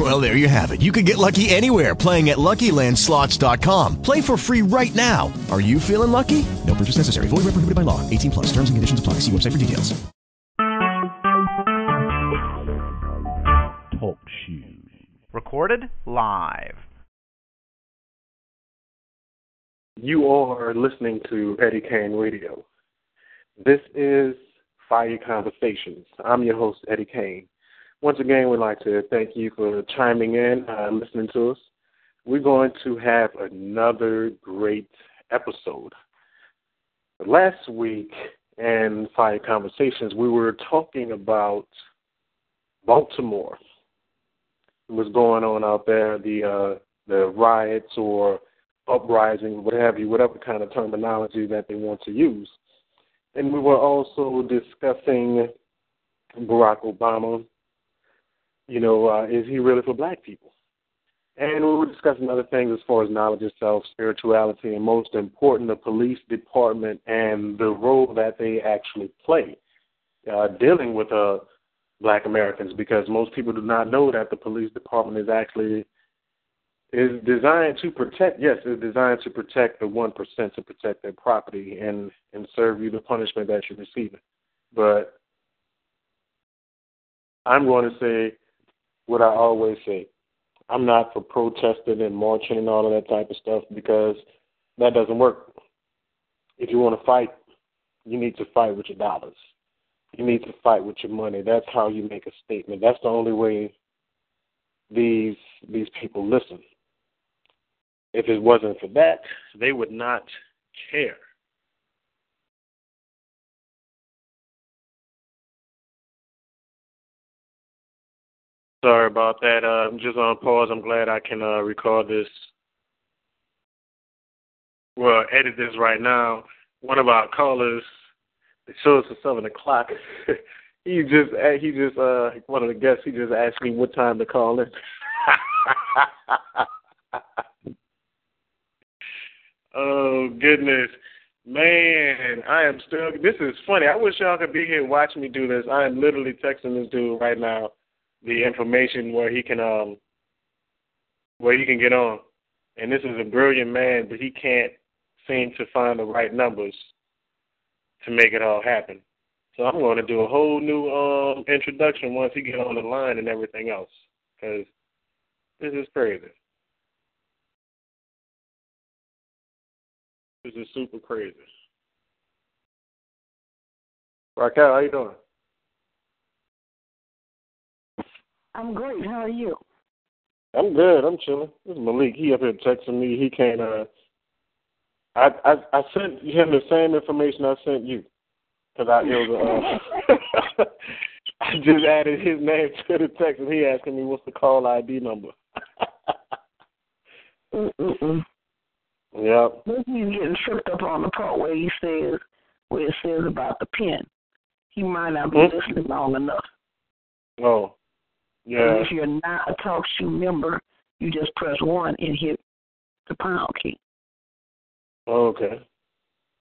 Well, there you have it. You can get lucky anywhere playing at LuckyLandSlots.com. Play for free right now. Are you feeling lucky? No purchase necessary. Void where prohibited by law. 18 plus. Terms and conditions apply. See website for details. Talk shoes. Recorded live. You are listening to Eddie Caine Radio. This is Fiyah Conversations. I'm your host, Eddie Caine. Once again, we'd like to thank you for chiming in, uh, listening to us. We're going to have another great episode. Last week in Fiyah Conversations, we were talking about Baltimore. What's going on out there, the uh, the riots or uprising, what have you, whatever kind of terminology that they want to use. And we were also discussing Barack Obama. You know, uh, is he really for black people? And we were discussing other things as far as knowledge itself, spirituality, and most important, the police department and the role that they actually play uh, dealing with uh, black Americans because most people do not know that the police department is actually is designed to protect. Yes, it's designed to protect the one percent, to protect their property, and and serve you the punishment that you're receiving. But I'm going to say what I always say. I'm not for protesting and marching and all of that type of stuff because that doesn't work. If you want to fight, you need to fight with your dollars. You need to fight with your money. That's how you make a statement. That's the only way these these people listen. If it wasn't for that, they would not care. Sorry about that. Uh, I'm just on pause. I'm glad I can uh, record this. Well, edit this right now. One of our callers, it shows for seven o'clock. he just uh, he just uh one of the guests. He just asked me what time to call in. oh goodness, man! I am still. This is funny. I wish y'all could be here watching me do this. I am literally texting this dude right now the information where he can um where he can get on. And this is a brilliant man, but he can't seem to find the right numbers to make it all happen. So I'm going to do a whole new um introduction once he get on the line and everything else, because this is crazy. This is super crazy. Raquel, how you doing? I'm great. How are you? I'm good. I'm chilling. This is Malik. He up here texting me. He can't. Uh, I I I sent him the same information I sent you because I it was uh, I just added his name to the text and he asking me what's the call ID number. Mm-mm. Yep. He's getting tripped up on the part where he says where it says about the pen. He might not be Hmm? listening long enough. Oh. Yeah. And if you're not a talk shoe member, you just press one and hit the pound key. Oh, okay.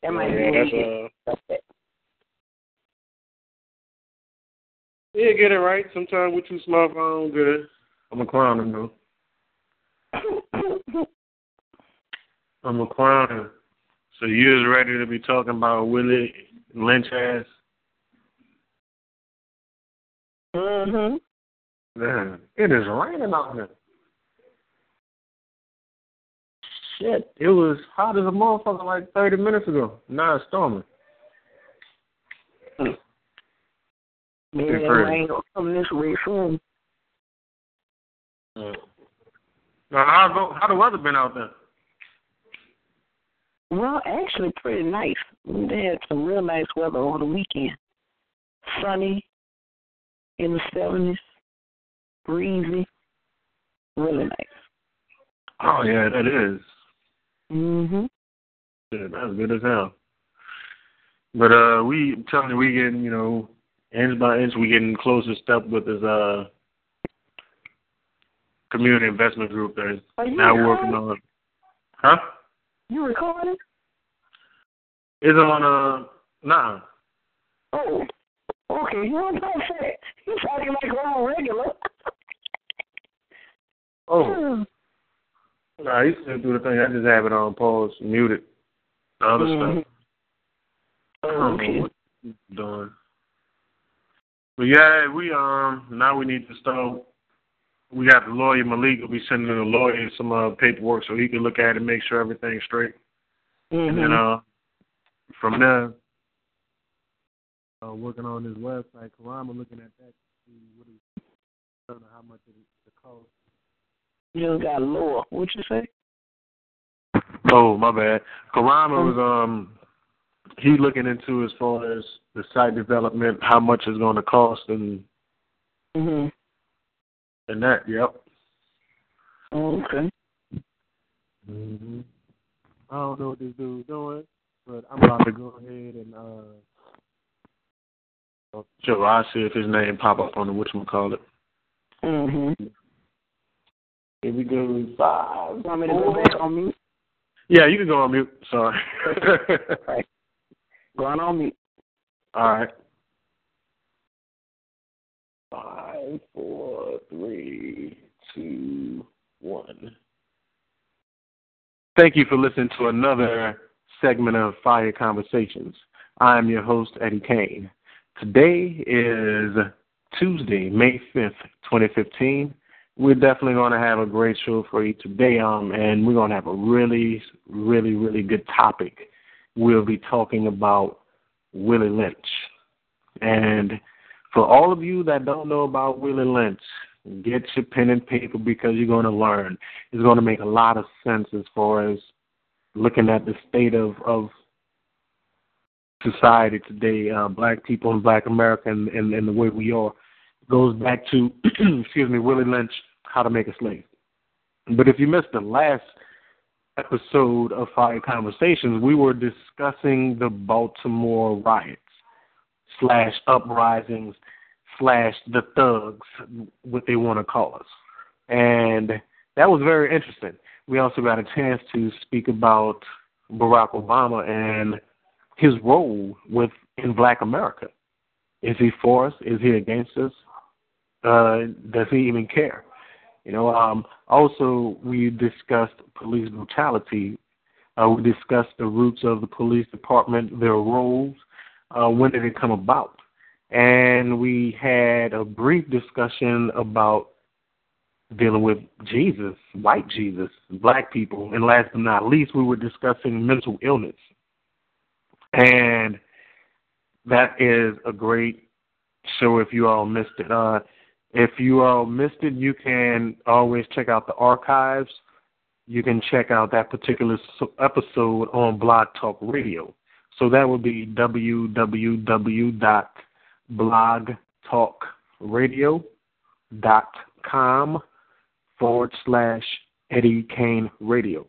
That might yeah, be that's when you uh. get that. Yeah, get it right. Sometimes with two smartphones, good. I'm a clown, though. I'm a clown. So you is ready to be talking about Willie Lynch ass? mhm. Man, it is raining out here. Shit, it was hot as a motherfucker like 30 minutes ago. Now it's storming. Maybe Pretty that crazy. rain will come this way soon. Hmm. Now, how go, how the weather been out there? Well, actually, pretty nice. We had some real nice weather over the weekend. Sunny, in the seventies, breezy, really nice. Oh yeah, that is. Mhm. Yeah, that's good as hell. But uh, we I'm telling you, we getting you know inch by inch, we getting closer step with this uh community investment group that is now working on. Huh? You recording? It's on uh nah. Oh, okay. You know what I'm saying? You talking like we're regular. Oh. Nah, he still do the thing. I just have it on pause, muted. The other Mhm. stuff. I Oh, don't know what he's doing. But yeah, we um now we need to start. We got the lawyer Malik will be sending the lawyer some uh, paperwork so he can look at it, and make sure everything's straight, and then Mhm. uh from there, uh, working on his website. Karama looking at that to see what he how much it, it costs. You just got lower. What you say? Oh, my bad. Karama was um he looking into as far as the site development, how much it's going to cost, and mm-hmm, and that. Yep. Oh, okay. hmm I don't know what this dude's doing, but I'm about to go ahead and uh. Sure, I'll see if his name pop up on the which one whatchamacallit. Mhm. Here we go. Five. Want me to go back on mute? Yeah, you can go on mute. Sorry. Right. Going on mute. All right. Five, four, three, two, one. Thank you for listening to another segment of Fiyah Conversations. I'm your host, Eddie Caine. Today is Tuesday, May 5th, 2015. We're definitely going to have a great show for you today, um, and we're going to have a really, really, really good topic. We'll be talking about Willie Lynch. And for all of you that don't know about Willie Lynch, get your pen and paper because you're going to learn. It's going to make a lot of sense as far as looking at the state of, of society today, uh, black people in black America and, and, and the way we are. It goes back to, excuse me, Willie Lynch, How to Make a Slave. But if you missed the last episode of Fiyah Conversations, we were discussing the Baltimore riots slash uprisings slash the thugs, what they want to call us. And that was very interesting. We also got a chance to speak about Barack Obama and his role with in Black America. Is he for us? Is he against us? Uh, does he even care? You know, um, also we discussed police brutality. Uh, we discussed the roots of the police department, their roles, uh, when did it come about, and we had a brief discussion about dealing with Jesus, white Jesus, black people, and last but not least, we were discussing mental illness, and that is a great show if you all missed it. Uh, if you all missed it, you can always check out the archives. You can check out that particular episode on Blog Talk Radio. So that would be www.blogtalkradio.com forward slash Eddie Caine Radio.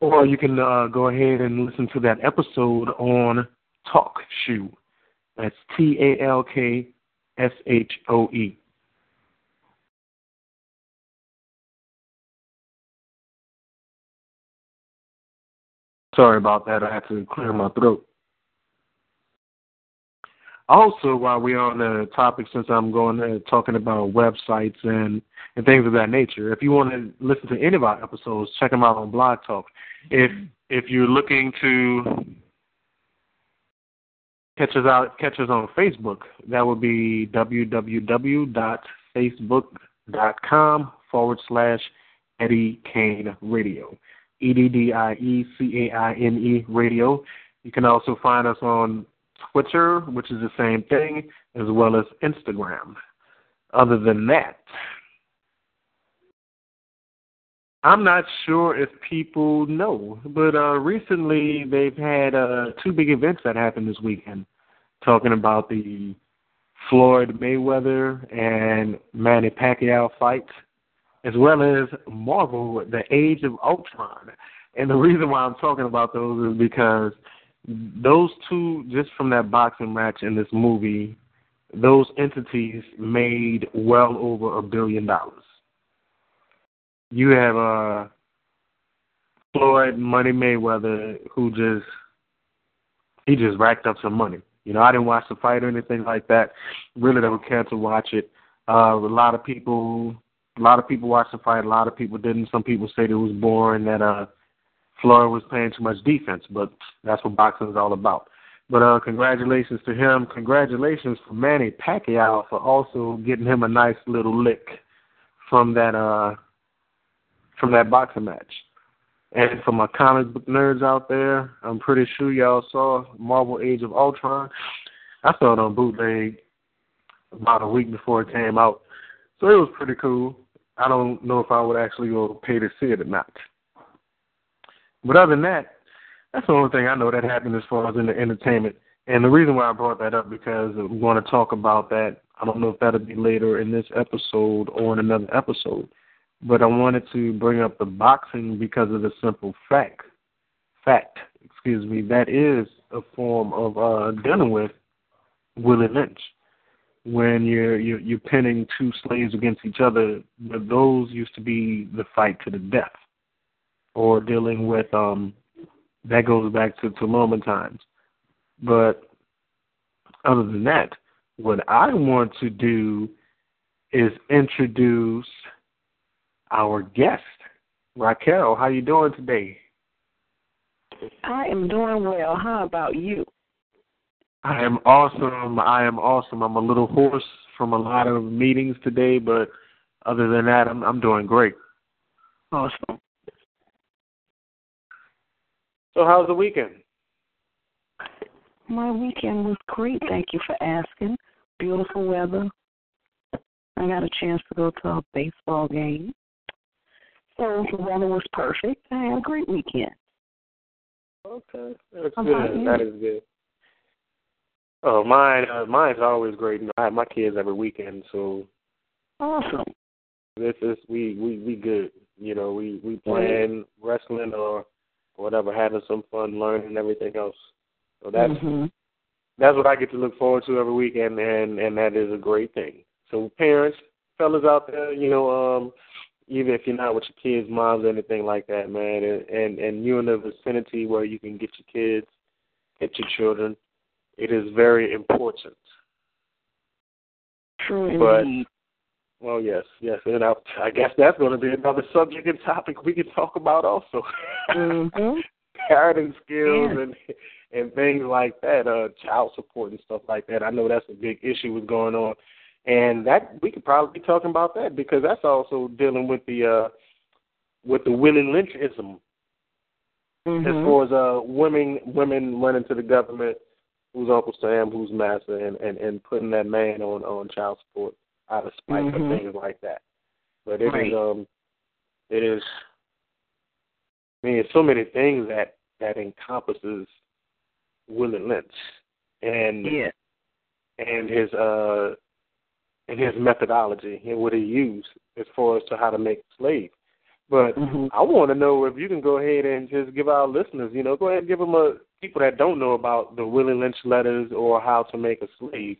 Or you can uh, go ahead and listen to that episode on Talk Shoe. That's T A L K S H O E. Sorry about that. I had to clear my throat. Also, while we're on the topic, since I'm going to talking about websites and, and things of that nature, if you want to listen to any of our episodes, check them out on Blog Talk. If if you're looking to catch us out, catch us on Facebook, that would be www.facebook.com forward slash Eddie Caine Radio. E D D I E C A I N E radio. You can also find us on Twitter, which is the same thing, as well as Instagram. Other than that, I'm not sure if people know, but uh, recently they've had uh, two big events that happened this weekend, talking about the Floyd Mayweather and Manny Pacquiao fight as well as Marvel, The Age of Ultron. And the reason why I'm talking about those is because those two, just from that boxing match in this movie, those entities made well over a billion dollars. You have uh, Floyd Money Mayweather, who just he just racked up some money. You know, I didn't watch the fight or anything like that. Really don't care to watch it. Uh, a lot of people, a lot of people watched the fight. A lot of people didn't. Some people said it was boring. That uh, Floyd was playing too much defense, but that's what boxing is all about. But uh, congratulations to him. Congratulations for Manny Pacquiao for also getting him a nice little lick from that uh from that boxing match. And for my comic book nerds out there, I'm pretty sure y'all saw Marvel Age of Ultron. I saw it on bootleg about a week before it came out. So it was pretty cool. I don't know if I would actually go pay to see it or not. But other than that, that's the only thing I know that happened as far as in the entertainment. And the reason why I brought that up because we want to talk about that. I don't know if that'll be later in this episode or in another episode. But I wanted to bring up the boxing because of the simple fact, fact, excuse me, that is a form of uh, dealing with Willie Lynch. When you're, you're you're pinning two slaves against each other, but those used to be the fight to the death, or dealing with um, that goes back to to Roman times. But other than that, what I want to do is introduce our guest, Raquel. How you doing today? I am doing well. How about you? I am awesome. I am awesome. I'm a little hoarse from a lot of meetings today, but other than that, I'm I'm doing great. Awesome. So, how's the weekend? My weekend was great. Thank you for asking. Beautiful weather. I got a chance to go to a baseball game. So the weather was perfect. I had a great weekend. Okay, that's How good. That is good. Oh, mine, uh, mine's always great. You know, I have my kids every weekend, so Awesome. this is we we we good. You know, we we playing wrestling or whatever, having some fun, learning everything else. So that's hmm that's what I get to look forward to every weekend, and and that is a great thing. So parents, fellas out there, you know, um, even if you're not with your kids' moms or anything like that, man, and and, and you're in the vicinity where you can get your kids, get your children, it is very important. True But- indeed. Well, yes, yes, and I, I guess that's going to be another subject and topic we can talk about also. hmm Parenting skills Yeah. and and things like that, uh, child support and stuff like that. I know that's a big issue was going on, and that we could probably be talking about that because that's also dealing with the uh, with the Willie Lynchism hmm as far as uh, women women running to the government, who's Uncle Sam, who's Master, and and and putting that man on on child support out of spite Mhm. or things like that. But it is Right. um, it is. I mean, it's so many things that that encompasses Willie Lynch and Yeah. and his uh and his methodology and what he used as far as to how to make a slave. But hmm I want to know if you can go ahead and just give our listeners, you know, go ahead and give them a people that don't know about the Willie Lynch letters or how to make a slave.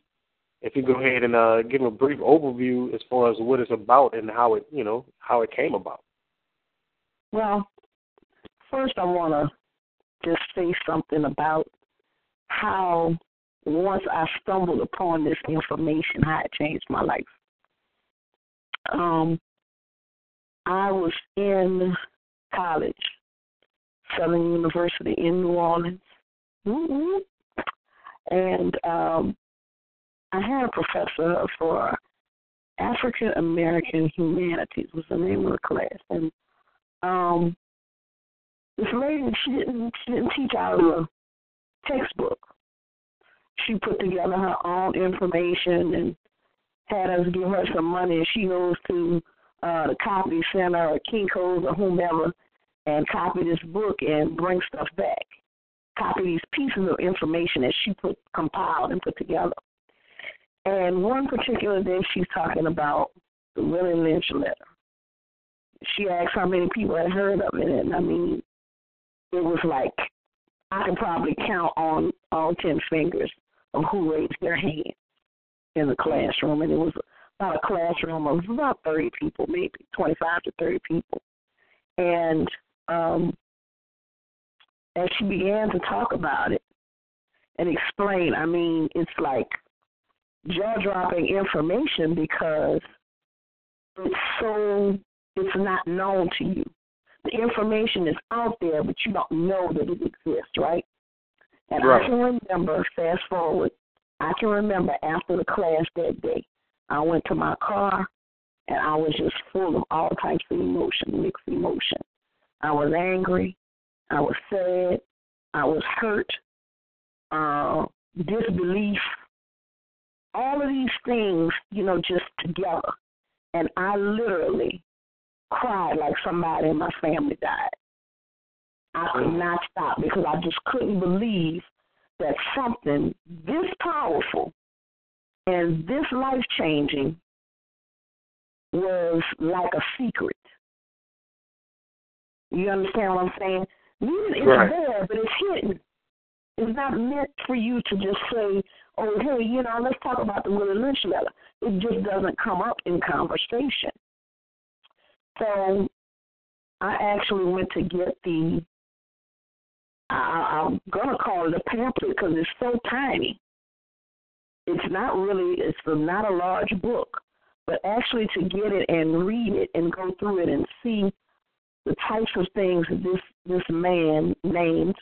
If you go ahead and uh, give them a brief overview as far as what it's about and how it, you know, how it came about. Well, first I want to just say something about how once I stumbled upon this information, how it changed my life. Um, I was in college, Southern University in New Orleans, hmm and um, I had a professor for African American Humanities was the name of the class, and um, this lady she didn't she didn't teach out of a textbook. She put together her own information and had us give her some money. And she goes to uh, the copy center or Kinko's or whomever and copy this book and bring stuff back. Copy these pieces of information that she put compiled and put together. And one particular day she's talking about the Willie Lynch letter. She asked how many people had heard of it, and I mean, it was like I can probably count on all ten fingers of who raised their hand. in the classroom, and it was about a classroom of about 30 people, maybe 25 to 30 people. And um, as she began to talk about it and explain, I mean, it's like jaw dropping information because it's so, it's not known to you. The information is out there, but you don't know that it exists, right? And right. I can remember, fast forward, I can remember after the class that day, I went to my car and I was just full of all types of emotion, mixed emotion. I was angry, I was sad, I was hurt, uh, disbelief, all of these things, you know, just together. And I literally cried like somebody in my family died. I could not stop because I just couldn't believe that something this powerful and this life changing was like a secret. You understand what I'm saying? It's right. there, but it's hidden. It's not meant for you to just say, oh, hey, you know, let's talk about the Willie Lynch letter. It just doesn't come up in conversation. So I actually went to get the I, I'm gonna call it a pamphlet because it's so tiny. It's not really, it's not a large book, but actually to get it and read it and go through it and see the types of things this this man named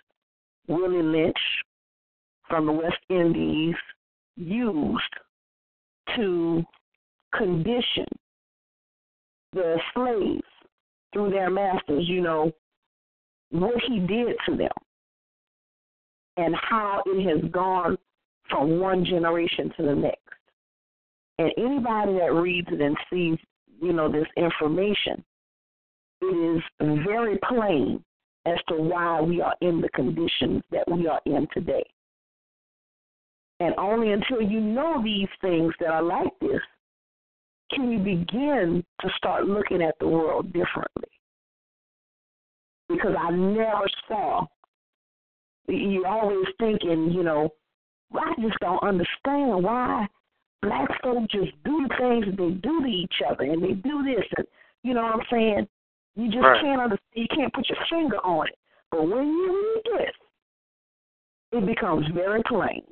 Willie Lynch from the West Indies used to condition the slaves through their masters, you know, what he did to them and how it has gone from one generation to the next. And anybody that reads it and sees, you know, this information, it is very plain as to why we are in the conditions that we are in today. And only until you know these things that are like this can you begin to start looking at the world differently. Because I never saw you're always thinking, you know, I just don't understand why black folks just do the things that they do to each other and they do this and you know what I'm saying? You just right. can't understand you can't put your finger on it. But when you read this, it becomes very plain.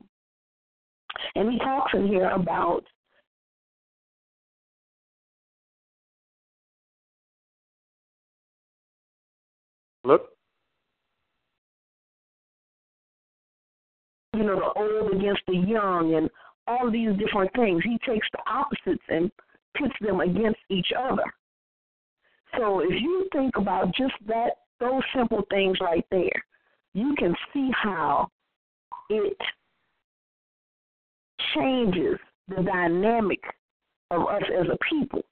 And he talks in here about you know, the old against the young and all these different things. He takes the opposites and pits them against each other. So if you think about just that, those simple things right there, you can see how it changes the dynamic of us as a people.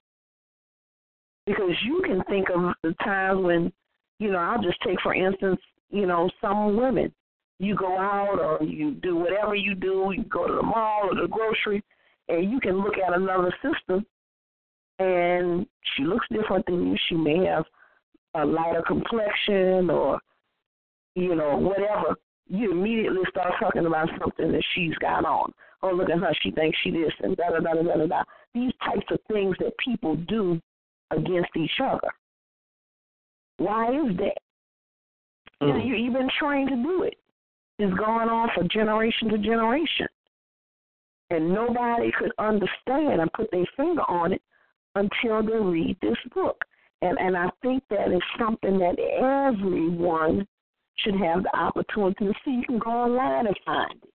Because you can think of the times when, you know, I'll just take for instance, you know, some women you go out or you do whatever you do, you go to the mall or the grocery, and you can look at another sister, and she looks different than you. She may have a lighter complexion or, you know, whatever. You immediately start talking about something that she's got on. Oh, look at her. She thinks she this and da da da da da da. These types of things that people do against each other. Why is that? Mm. You, you've been trained to do it is going on for generation to generation. And nobody could understand and put their finger on it until they read this book. And and I think that is something that everyone should have the opportunity to see. You can go online and find it.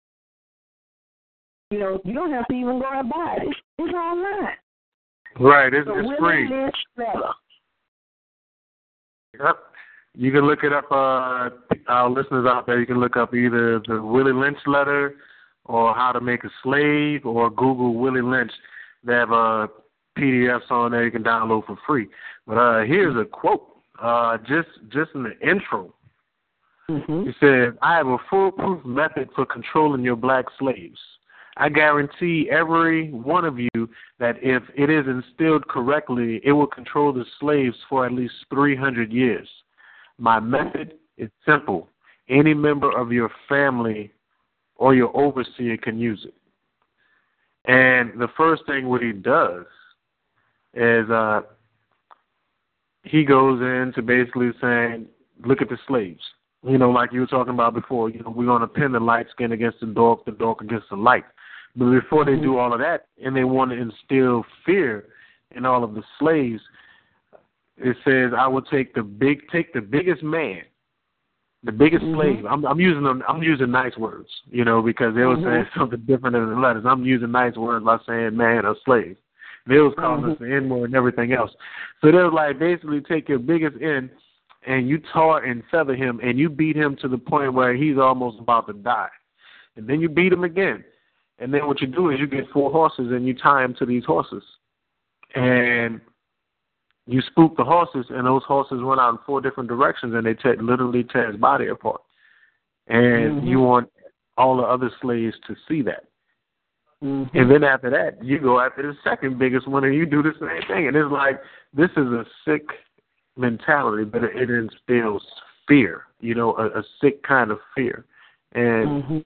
You know, you don't have to even go and buy it. It's, it's online. Right, it's, it's free. Lynch Yep. You can look it up. Uh, our listeners out there, you can look up either the Willie Lynch letter or How to Make a Slave or Google Willie Lynch. They have uh, PDFs on there you can download for free. But uh, here's a quote, uh, just just in the intro. Mm-hmm. It says, "I have a foolproof method for controlling your black slaves. I guarantee every one of you that if it is instilled correctly, it will control the slaves for at least 300 years." My method is simple. Any member of your family or your overseer can use it. And the first thing what he does is uh he goes into basically saying, Look at the slaves. You know, like you were talking about before, you know, we're gonna pin the light skin against the dark, the dark against the light. But before they do all of that and they want to instill fear in all of the slaves, it says, I will take the big take the biggest man the biggest Mhm. slave. I'm, I'm using them. I'm using nice words, you know, because they were Mhm. saying something different in the letters. I'm using nice words by saying man or slave. They was calling us the N word and everything else. So they was like basically take your biggest N and you tar and feather him and you beat him to the point where he's almost about to die. And then you beat him again. And then what you do is you get four horses and you tie him to these horses. And you spook the horses, and those horses run out in four different directions, and they te- literally tear his body apart. And Mhm. you want all the other slaves to see that. Mhm. And then after that, you go after the second biggest one, and you do the same thing. And it's like this is a sick mentality, but it instills fear. You know, a, a sick kind of fear, and Mhm.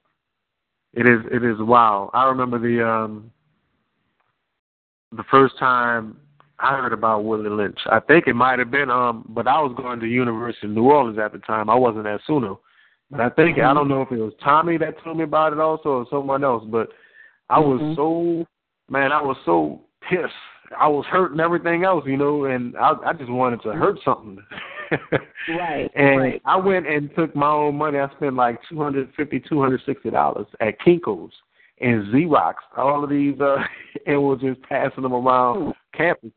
it is it is wild. I remember the um the first time I heard about Willie Lynch. I think it might have been um but I was going to University of New Orleans at the time. I wasn't at SUNO. But I think I don't know if it was Tommy that told me about it also or someone else, but I was Mhm. so man, I was so pissed. I was hurting everything else, you know, and I I just wanted to hurt something. Right, And right. I went and took my own money. I spent like two hundred fifty, two hundred sixty dollars at Kinko's and Xerox. All of these, uh, and was just passing them around campus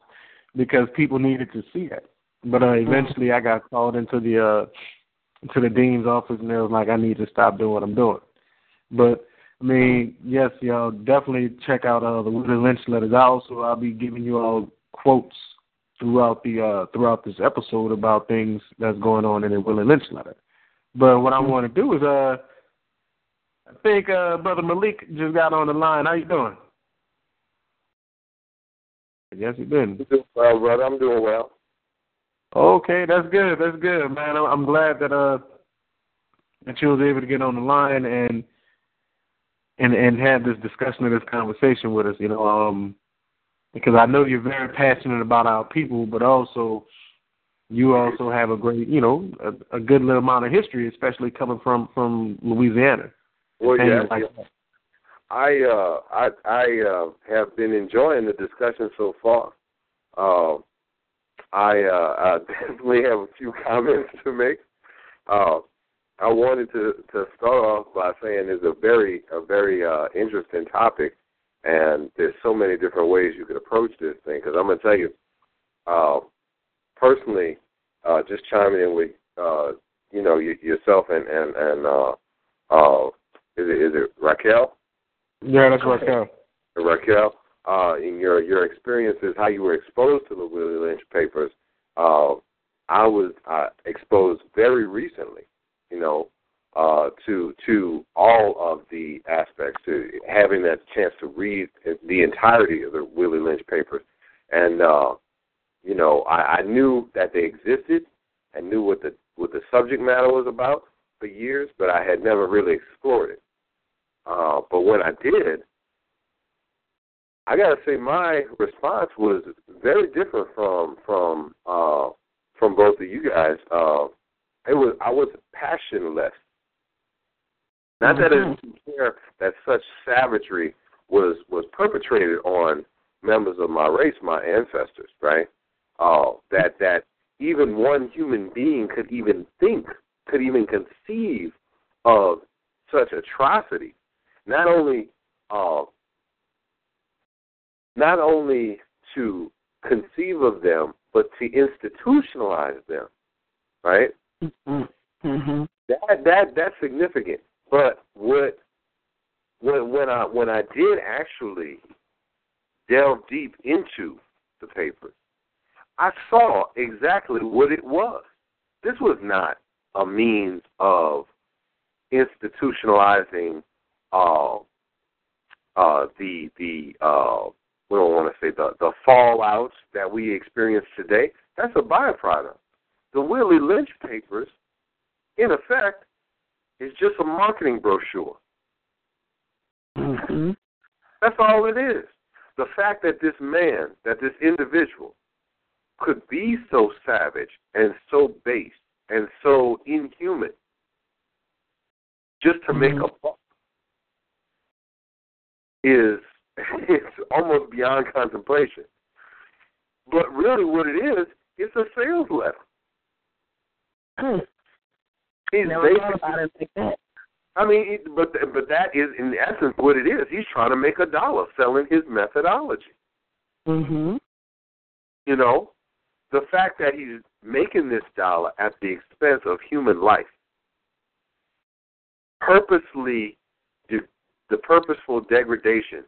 because people needed to see it. But uh, eventually, I got called into the uh, to the dean's office, and they was like, "I need to stop doing what I'm doing." But I mean, yes, y'all definitely check out uh, the Willie Lynch letters. I also I'll be giving you all quotes throughout the uh, throughout this episode about things that's going on in the Willie Lynch letter. But what I want to do is, uh, I think uh, brother Malik just got on the line. How you doing? Yes, you been. Doing well, brother. I'm doing well. Okay, that's good. That's good, man. I'm, I'm glad that uh that you was able to get on the line and and and have this discussion and this conversation with us. You know, um, because I know you're very passionate about our people, but also you also have a great, you know, a, a good little amount of history, especially coming from from Louisiana. Well, yeah, like yeah. I uh, I I uh, have been enjoying the discussion so far. Uh, I, I definitely have a few comments to make. Uh, I wanted to to start off by saying it's a very a very uh, interesting topic, and there's so many different ways you could approach this thing. Because I'm gonna tell you, uh, personally, uh, just chiming in with uh, you know y- yourself and and and is it is it Raquel? Yeah, that's Cal. Raquel, uh, in your your experiences, how you were exposed to the Willie Lynch papers. Uh, I was uh, exposed very recently, you know, uh, to to all of the aspects, to having that chance to read the entirety of the Willie Lynch papers, and uh, you know, I, I knew that they existed, I knew what the what the subject matter was about for years, but I had never really explored it. Uh, but when I did, I gotta say my response was very different from from uh, from both of you guys. Uh, it was I was passionless. Not that I didn't care that such savagery was was perpetrated on members of my race, my ancestors, right? Uh, that that even one human being could even think, could even conceive of such atrocity. Not only uh, not only to conceive of them, but to institutionalize them, right? Mm-hmm. That that that's significant. But what when when I when I did actually delve deep into the papers, I saw exactly what it was. This was not a means of institutionalizing uh, uh, the the uh, we don't want to say the the fallout that we experience today. That's a byproduct. The Willie Lynch papers, in effect, is just a marketing brochure. Mm-hmm. That's all it is. The fact that this man, that this individual, could be so savage and so base and so inhuman just to make a buck is it's almost beyond contemplation. But really, what it is, it's a sales letter. Hmm. He's Never thought about it like that. I mean, but but that is in essence what it is. He's trying to make a dollar selling his methodology. Mhm. You know, the fact that he's making this dollar at the expense of human life, purposely, the, purposeful degradation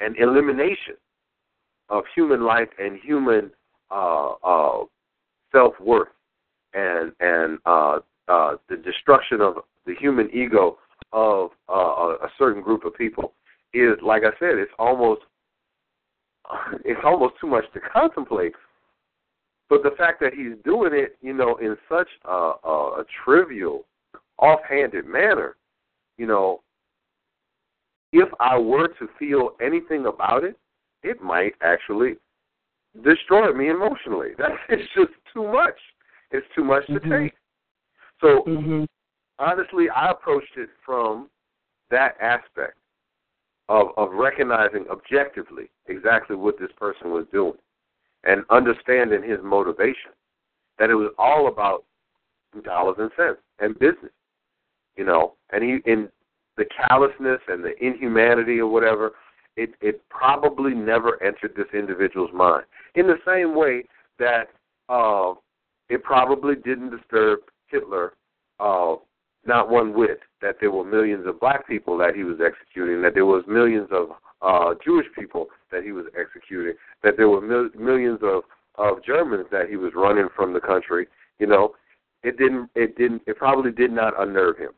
and elimination of human life and human uh, uh, self worth, and and uh, uh, the destruction of the human ego of uh, a certain group of people is, like I said, it's almost it's almost too much to contemplate. But the fact that he's doing it, you know, in such a, a, a trivial, offhanded manner, you know, if I were to feel anything about it, it might actually destroy me emotionally. That is it's just too much. It's too much to Mhm. take. So Mhm. honestly, I approached it from that aspect of of recognizing objectively exactly what this person was doing and understanding his motivation. That it was all about dollars and cents and business. You know, and he in the callousness and the inhumanity or whatever, it it probably never entered this individual's mind. In the same way that uh, it probably didn't disturb Hitler uh, not one whit that there were millions of black people that he was executing, that there was millions of uh, Jewish people that he was executing, that there were mil- millions of of Germans that he was running from the country. You know, it didn't. It didn't. It probably did not unnerve him.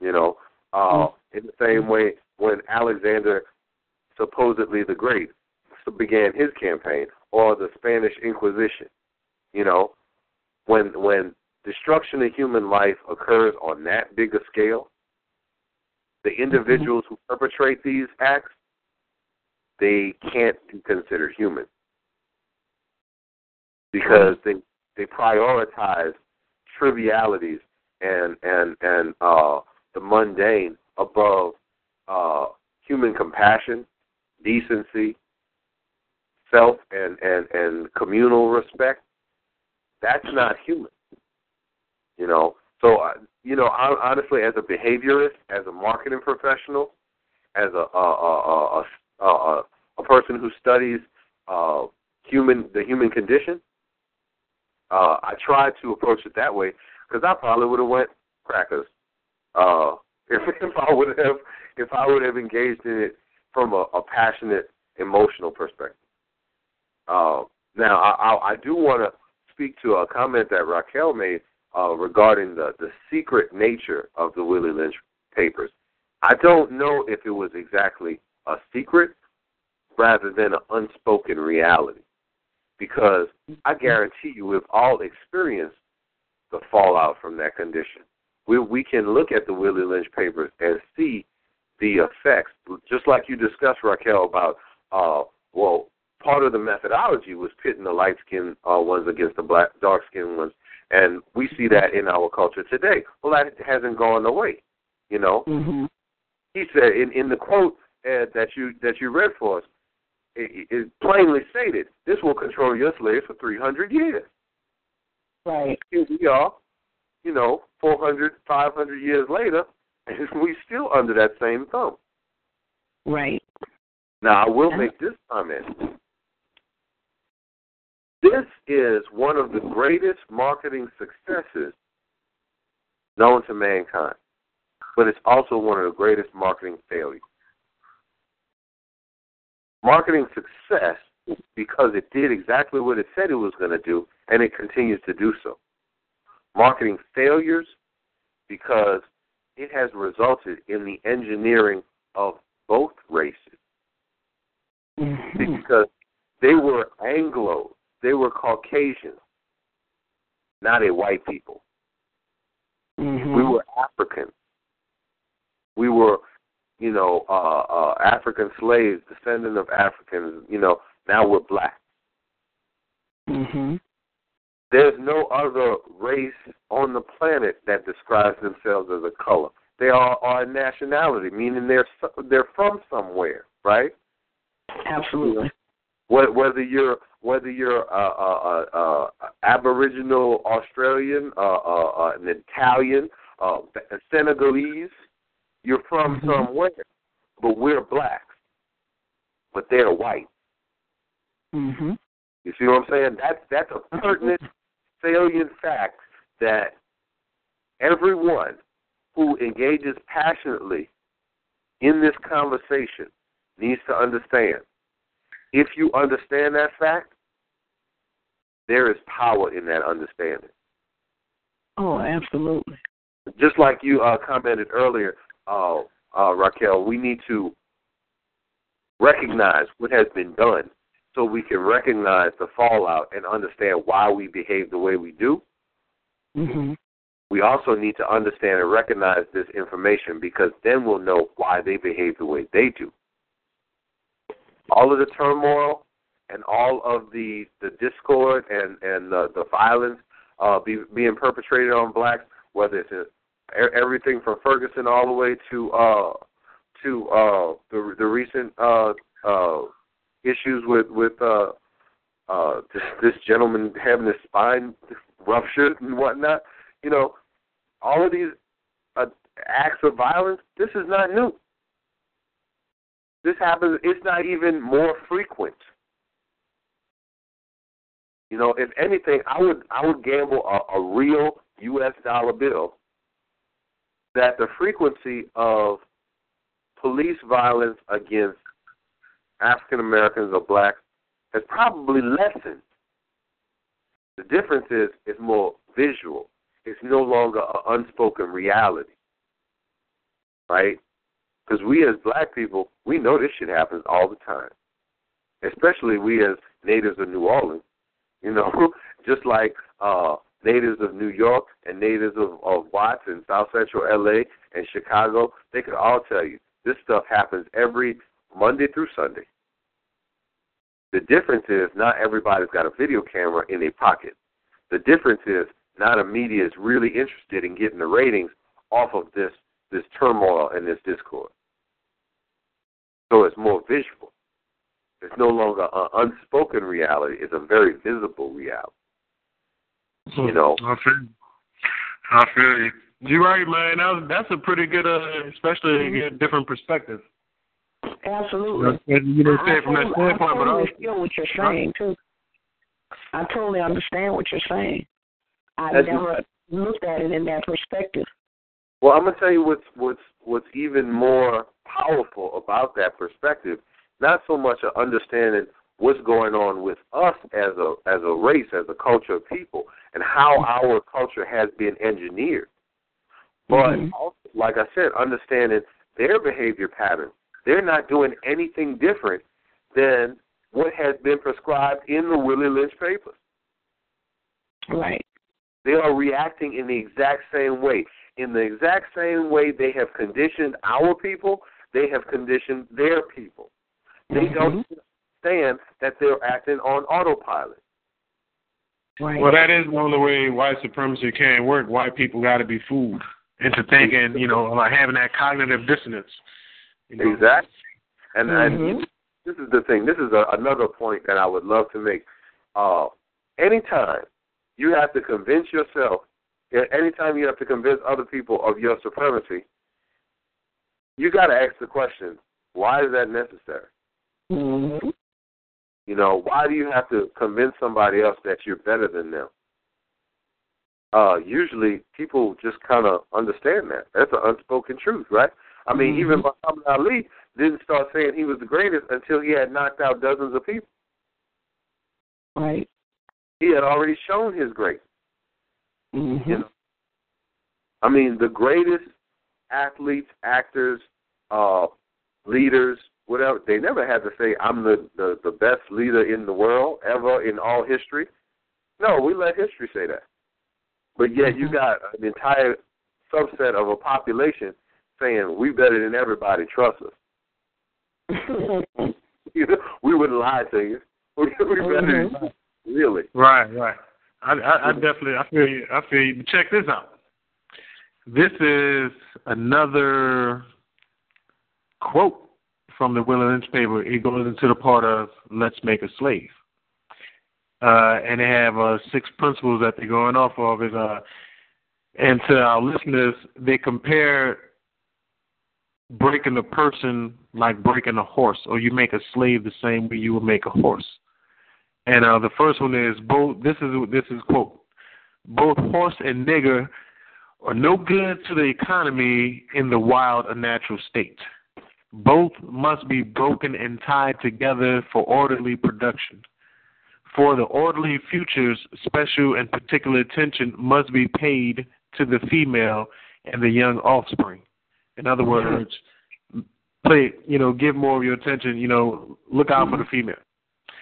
You know, uh, in the same way when Alexander, supposedly the Great, began his campaign, or the Spanish Inquisition. You know, when when destruction of human life occurs on that big a scale, the individuals who perpetrate these acts, they can't be considered human. Because they they prioritize trivialities and and and uh, the mundane above uh, human compassion, decency, self and, and, and communal respect. That's not human. You know, so uh, you know, I, honestly, as a behaviorist, as a marketing professional, as a a a, a, a, a person who studies uh, human the human condition, uh, I try to approach it that way because I probably would have went crackers uh, if if I would have if I would have engaged in it from a, a passionate emotional perspective. Uh, now, I, I, I do want to speak to a comment that Raquel made uh, regarding the, the secret nature of the Willie Lynch papers. I don't know if it was exactly a secret rather than an unspoken reality, because I guarantee you, we've all experienced the fallout from that condition. We we can look at the Willie Lynch papers and see the effects, just like you discussed, Raquel, about uh, well, part of the methodology was pitting the light skinned uh, ones against the black dark skinned ones, and we see that in our culture today. Well, that hasn't gone away, you know. Mm-hmm. He said in in the quote uh, that you that you read for us, it, it plainly stated, "This will control your slaves for three hundred years." Right. Here we are, you know, 400, 500 years later, and we still under that same thumb. Right. Now, I will make this comment. This is one of the greatest marketing successes known to mankind, but it's also one of the greatest marketing failures. Marketing success because it did exactly what it said it was going to do, and it continues to do so. Marketing failures because it has resulted in the engineering of both races Mm-hmm. because they were Anglo, they were Caucasian, not a white people. Mm-hmm. We were African. We were you know, uh, uh, African slaves, descendant of Africans, you know, now we're black. Mhm. There's no other race on the planet that describes themselves as a color. They are, are a nationality, meaning they're they're from somewhere, right? Absolutely. Whether you're whether you're uh, uh, uh, uh, Aboriginal Australian, uh, uh, uh, an Italian, uh, Senegalese, you're from mm-hmm. somewhere, but we're blacks, but they're white. Mhm. You see what I'm saying? That's that's a pertinent, salient fact that everyone who engages passionately in this conversation needs to understand. If you understand that fact, there is power in that understanding. Oh, absolutely. Just like you uh, commented earlier, uh, uh, Raquel, we need to recognize what has been done so we can recognize the fallout and understand why we behave the way we do. Mm-hmm. We also need to understand and recognize this information because then we'll know why they behave the way they do. All of the turmoil and all of the, the discord and, and the, the violence uh, be, being perpetrated on blacks, whether it's a, everything from Ferguson all the way to uh, to uh, the the recent uh, uh, issues with with uh, uh, this, this gentleman having his spine ruptured and whatnot. You know, all of these uh, acts of violence. This is not new. This happens. It's not even more frequent. You know, if anything, I would I would gamble a, a real U.S. dollar bill that the frequency of police violence against African Americans or blacks has probably lessened. The difference is it's more visual. It's no longer an unspoken reality. Right? Because we as black people, we know this shit happens all the time. Especially we as natives of New Orleans. You know, just like uh natives of New York and natives of, of Watts and South Central LA and Chicago, they could all tell you this stuff happens every Monday through Sunday. The difference is not everybody's got a video camera in their pocket. The difference is not a media is really interested in getting the ratings off of this this turmoil and this discord. So it's more visual. It's no longer an unspoken reality. It's a very visible reality. You know. I feel. I feel you. You're right, man. That's that's a pretty good, uh, especially a different perspective. Absolutely. You know, say from that standpoint, I totally but feel what you're saying too. I totally understand what you're saying. I As never you, looked at it in that perspective. Well, I'm gonna tell you what's what's what's even more powerful about that perspective. Not so much a understanding what's going on with us as a as a race, as a culture of people, and how our culture has been engineered. But mm-hmm. also, like I said, understanding their behavior patterns. They're not doing anything different than what has been prescribed in the Willie Lynch papers. Right. They are reacting in the exact same way. In the exact same way they have conditioned our people, they have conditioned their people. They mm-hmm. don't understand that they're acting on autopilot. Right. Well, that is one of the way white supremacy can work. White people got to be fooled into thinking, you know, like having that cognitive dissonance. Know? Exactly. And, mm-hmm. and this is the thing. This is a, another point that I would love to make. Uh, anytime you have to convince yourself, anytime you have to convince other people of your supremacy, you got to ask the question: Why is that necessary? Mm-hmm. You know, why do you have to convince somebody else that you're better than them? Uh, usually, people just kind of understand that. That's an unspoken truth, right? I mean, mm-hmm. even Muhammad Ali didn't start saying he was the greatest until he had knocked out dozens of people. Right. He had already shown his greatness. Mm-hmm. You know? I mean, the greatest athletes, actors, uh, leaders, whatever, they never had to say, I'm the, the, the best leader in the world ever in all history. No, we let history say that. But yet you Mm-hmm. got an entire subset of a population saying we better than everybody. Trust us. you know, we wouldn't lie to you. We, better Mhm. than really. Right, right. I, I, I definitely, I feel you. I feel you. Check this out. This is another quote from the Willie Lynch paper. It goes into the part of "Let's make a slave," uh, and they have uh, six principles that they're going off of. Is uh, and to our listeners, they compare breaking a person like breaking a horse, or you make a slave the same way you would make a horse. And uh, the first one is both. This is this is quote. Both horse and nigger are no good to the economy in the wild or natural state. Both must be broken and tied together for orderly production. For the orderly futures, special and particular attention must be paid to the female and the young offspring. In other words, play, you know, give more of your attention, you know, look out for the female.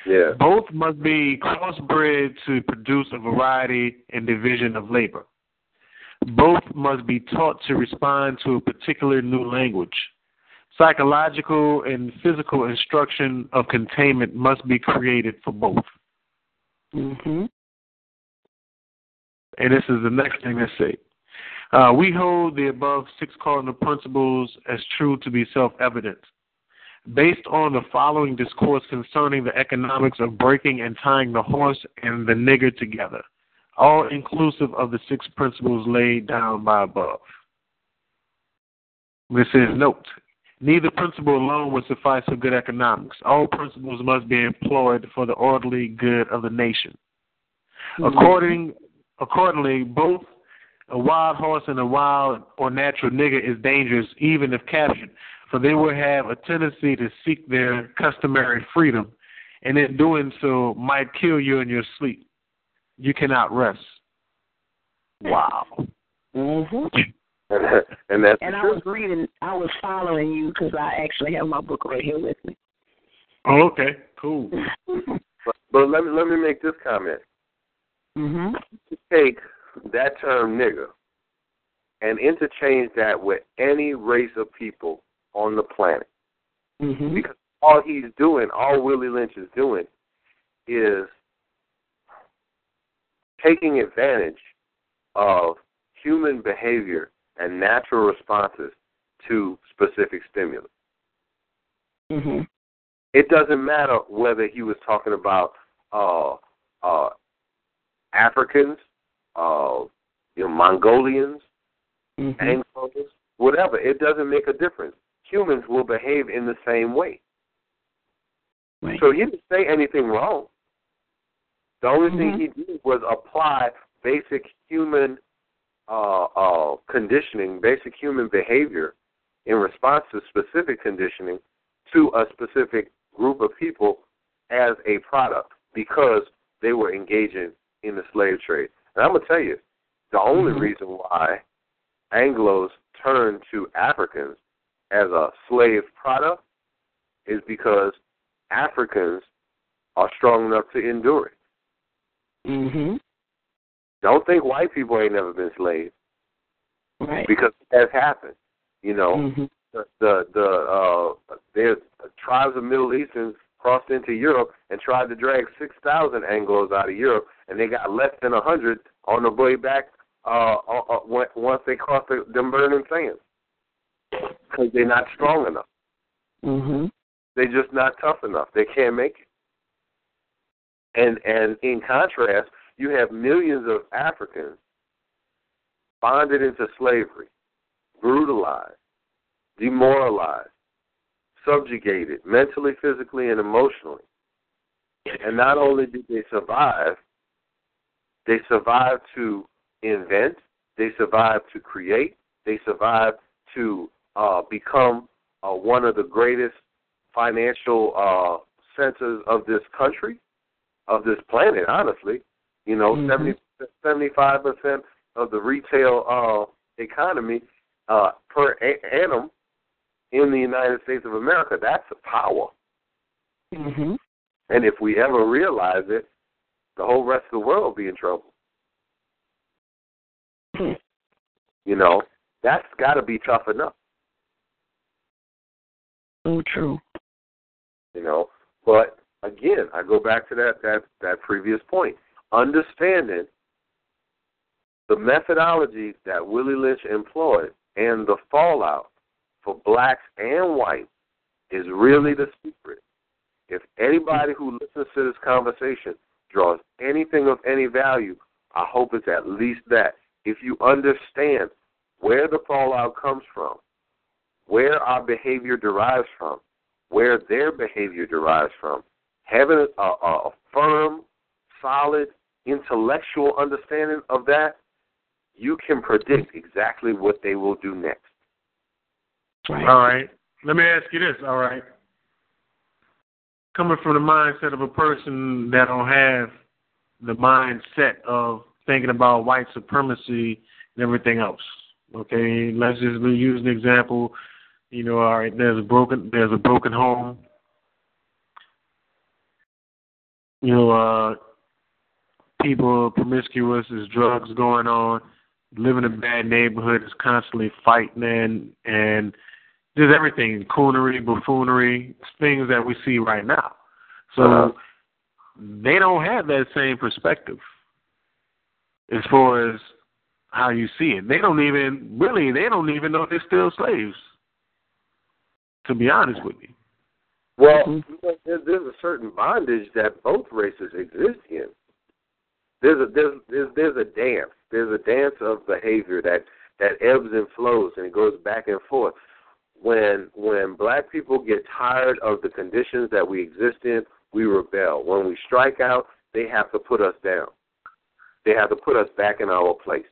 Yeah. Both must be crossbred to produce a variety and division of labor. Both must be taught to respond to a particular new language. Psychological and physical instruction of containment must be created for both. Mm-hmm. And this is the next thing they say. Uh, we hold the above six cardinal principles as true to be self evident. Based on the following discourse concerning the economics of breaking and tying the horse and the nigger together, all inclusive of the six principles laid down by above. This is note. Neither principle alone would suffice for good economics. All principles must be employed for the orderly good of the nation. According, accordingly, both a wild horse and a wild or natural nigger is dangerous even if captured, for they will have a tendency to seek their customary freedom, and in doing so might kill you in your sleep. You cannot rest. Wow. Mhm. and that's And I was reading, I was following you because I actually have my book right here with me. Oh, okay, cool. But, but let me let me make this comment. Mm-hmm. Take that term nigger and interchange that with any race of people on the planet. Mhm. Because all he's doing, all Willie Lynch is doing, is taking advantage of human behavior and natural responses to specific stimuli. Mhm. It doesn't matter whether he was talking about uh, uh, Africans, uh, you know, Mongolians, Mhm. Anglos, whatever. It doesn't make a difference. Humans will behave in the same way. Right. So he didn't say anything wrong. The only Mhm. thing he did was apply basic human uh, uh, conditioning, basic human behavior in response to specific conditioning to a specific group of people as a product because they were engaging in the slave trade. And I'm going to tell you, the only Mhm. reason why Anglos turned to Africans as a slave product is because Africans are strong enough to endure it. Mhm. Don't think white people ain't never been slaves Right. because it has happened. You know, Mhm. the the, the uh, there's tribes of Middle Easterns crossed into Europe and tried to drag six thousand Anglos out of Europe, and they got less than a hundred on the way back uh, uh, uh, once they crossed the, them burning sands because they're not strong enough. Mhm. They're just not tough enough. They can't make it. And and in contrast, you have millions of Africans bonded into slavery, brutalized, demoralized, subjugated mentally, physically, and emotionally. And not only did they survive, they survive to invent, they survive to create, they survive to uh, become uh, one of the greatest financial uh, centers of this country, of this planet, honestly. You know. 70, 75% of the retail uh, economy uh, per a- annum in the United States of America. That's a power. Mhm. And if we ever realize it, the whole rest of the world be in trouble. You know, that's got to be tough enough. Oh, true. You know, but again, I go back to that that that previous point. Understanding the methodology that Willie Lynch employed and the fallout for blacks and whites is really the secret. If anybody who listens to this conversation draws anything of any value, I hope it's at least that. If you understand where the fallout comes from, where our behavior derives from, where their behavior derives from, having a, a, a firm, solid, intellectual understanding of that, you can predict exactly what they will do next. Right. All right. Let me ask you this. All right. Coming from the mindset of a person that don't have the mindset of thinking about white supremacy and everything else. Okay, let's just use an example. You know, all right, there's a broken there's a broken home. You know, uh people promiscuous, there's drugs going on, live in a bad neighborhood is constantly fighting and and there's everything, coonery, buffoonery, things that we see right now. So uh-huh. they don't have that same perspective as far as how you see it. They don't even really they don't even know they're still slaves. To be honest with you. Well, mm-hmm. there's, there's a certain bondage that both races exist in. There's a there's there's, there's a dance. There's a dance of behavior that that ebbs and flows and it goes back and forth. When when black people get tired of the conditions that we exist in, we rebel. When we strike out, they have to put us down. They have to put us back in our place.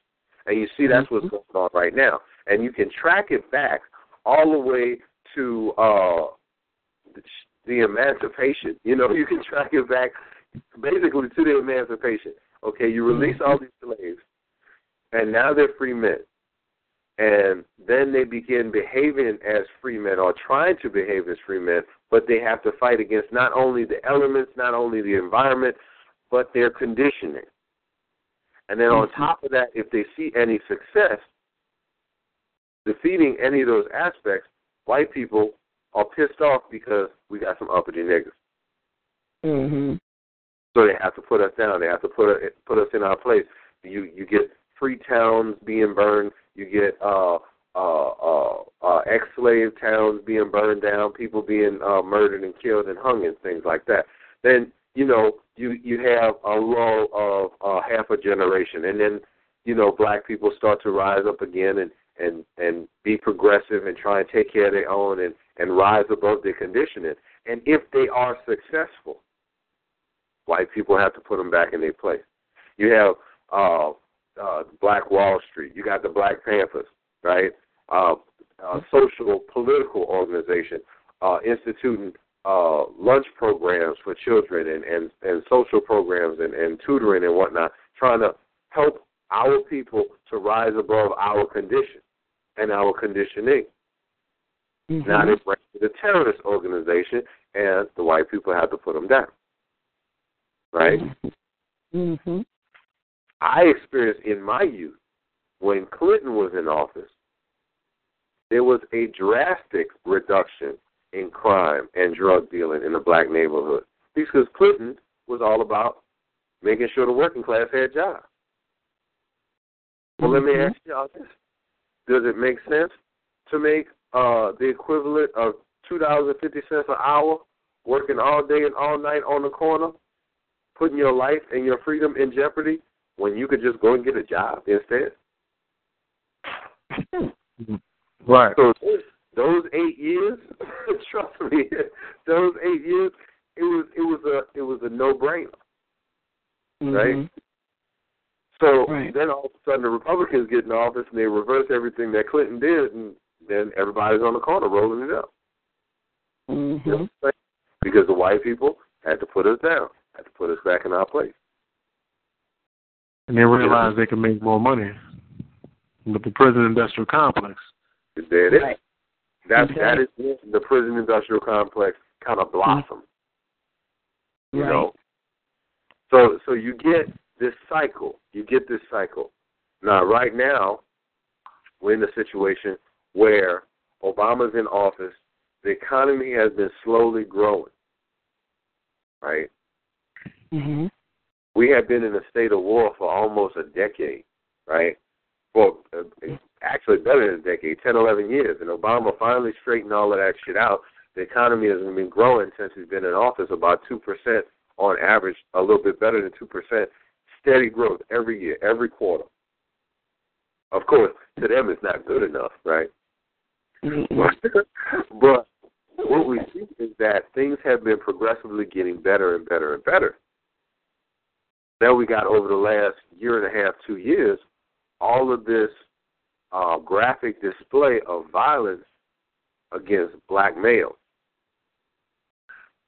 And you see that's what's mm-hmm. going on right now. And you can track it back all the way to uh the, the emancipation. You know, you can track it back basically to the emancipation. Okay, you release all these slaves, and now they're free men. And then they begin behaving as free men or trying to behave as free men, but they have to fight against not only the elements, not only the environment, but their conditioning. And then on top of that, if they see any success defeating any of those aspects, white people are pissed off because we got some uppity niggas. Mm-hmm. So they have to put us down. They have to put put us in our place. You you get free towns being burned. You get uh, uh, uh, uh, ex-slave towns being burned down. People being uh, murdered and killed and hung and things like that. Then you know you you have a lull of uh, half a generation, and then you know black people start to rise up again and and and be progressive and try and take care of their own and and rise above their conditioning. And if they are successful, White people have to put them back in their place. You have uh, uh, Black Wall Street. You got the Black Panthers, right? Uh, uh, social political organization uh, instituting uh, lunch programs for children and, and, and social programs and, and tutoring and whatnot, trying to help our people to rise above our condition and our conditioning. Mm-hmm. Now they bring the terrorist organization, and the white people have to put them down right? Mm-hmm. I experienced in my youth when Clinton was in office, there was a drastic reduction in crime and drug dealing in the black neighborhood because Clinton was all about making sure the working class had jobs. Well, let me mm-hmm. ask y'all this: Does it make sense to make uh, the equivalent of two dollars and fifty cents an hour, working all day and all night on the corner, putting your life and your freedom in jeopardy when you could just go and get a job instead? Right. So those eight years, trust me, those eight years, it was it was a it was a no brainer, mm-hmm. right? So right. then all of a sudden the Republicans get in office and they reverse everything that Clinton did, and then everybody's on the corner rolling it up. Mm-hmm. You know because the white people had to put us down had to put us back in our place. And they realized they can make more money with the prison industrial complex. There it is. Right. That okay. that is the prison industrial complex kind of blossomed. You know. So so you get this cycle. You get this cycle. Now right now we're in a situation where Obama's in office, the economy has been slowly growing. Right? Mhm. We have been in a state of war for almost a decade, right? Well, uh, actually better than a decade, 10, 11 years. And Obama finally straightened all of that shit out. The economy has been growing since he's been in office about 2% on average, a little bit better than 2%. Steady growth every year, every quarter. Of course, to them it's not good enough, right? but what we see is that things have been progressively getting better and better and better. Now we got over the last year and a half, two years, all of this uh, graphic display of violence against black males.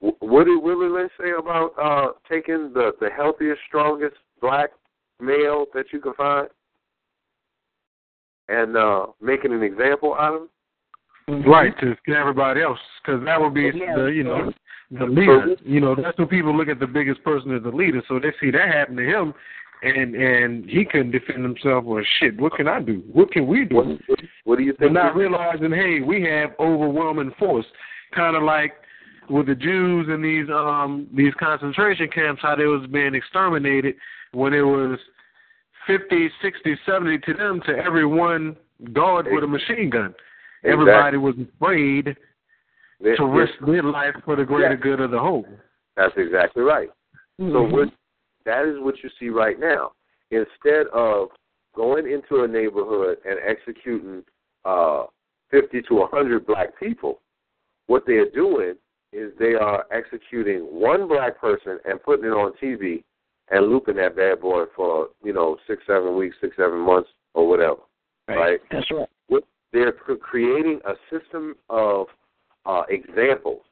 What did Willie Lynch say about uh, taking the, the healthiest, strongest black male that you can find and uh, making an example out of him? Right to everybody else, because that would be Yeah. the you know the leader. You know that's when people look at the biggest person as the leader, so they see that happen to him, and and he couldn't defend himself. Well, shit, what can I do? What can we do? What, what, what do you think? not realizing, hey, we have overwhelming force, kind of like with the Jews in these um these concentration camps, how they was being exterminated when it was fifty, sixty, seventy to them to every one guard with a machine gun. Everybody was afraid They- to risk their life for the greater good of the whole. That's exactly right. So Mhm. what that is what you see right now. Instead of going into a neighborhood and executing uh, 50 to 100 black people, what they are doing is they are executing one black person and putting it on TV and looping that bad boy for you know six, seven weeks, six, seven months, or whatever. Right? That's right. They're creating a system of uh, examples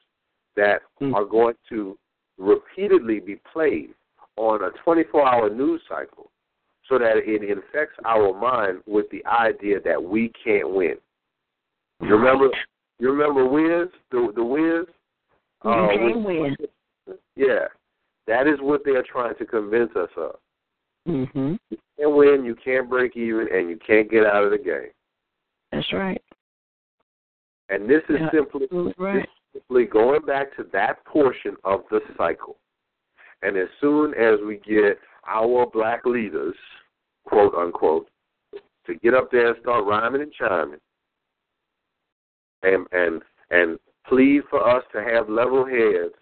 that Mm. are going to repeatedly be played on a 24-hour news cycle, so that it infects our mind with the idea that we can't win. You remember? You remember Wiz? The the Wiz? You Uh, can't Wiz- win. Yeah, that is what they are trying to convince us of. Mhm. You can't win, you can't break even, and you can't get out of the game. That's right. And this is Yeah, simply absolutely this is simply going back to that portion of the cycle. And as soon as we get our black leaders, quote unquote, to get up there and start rhyming and chiming, and and and plead for us to have level heads,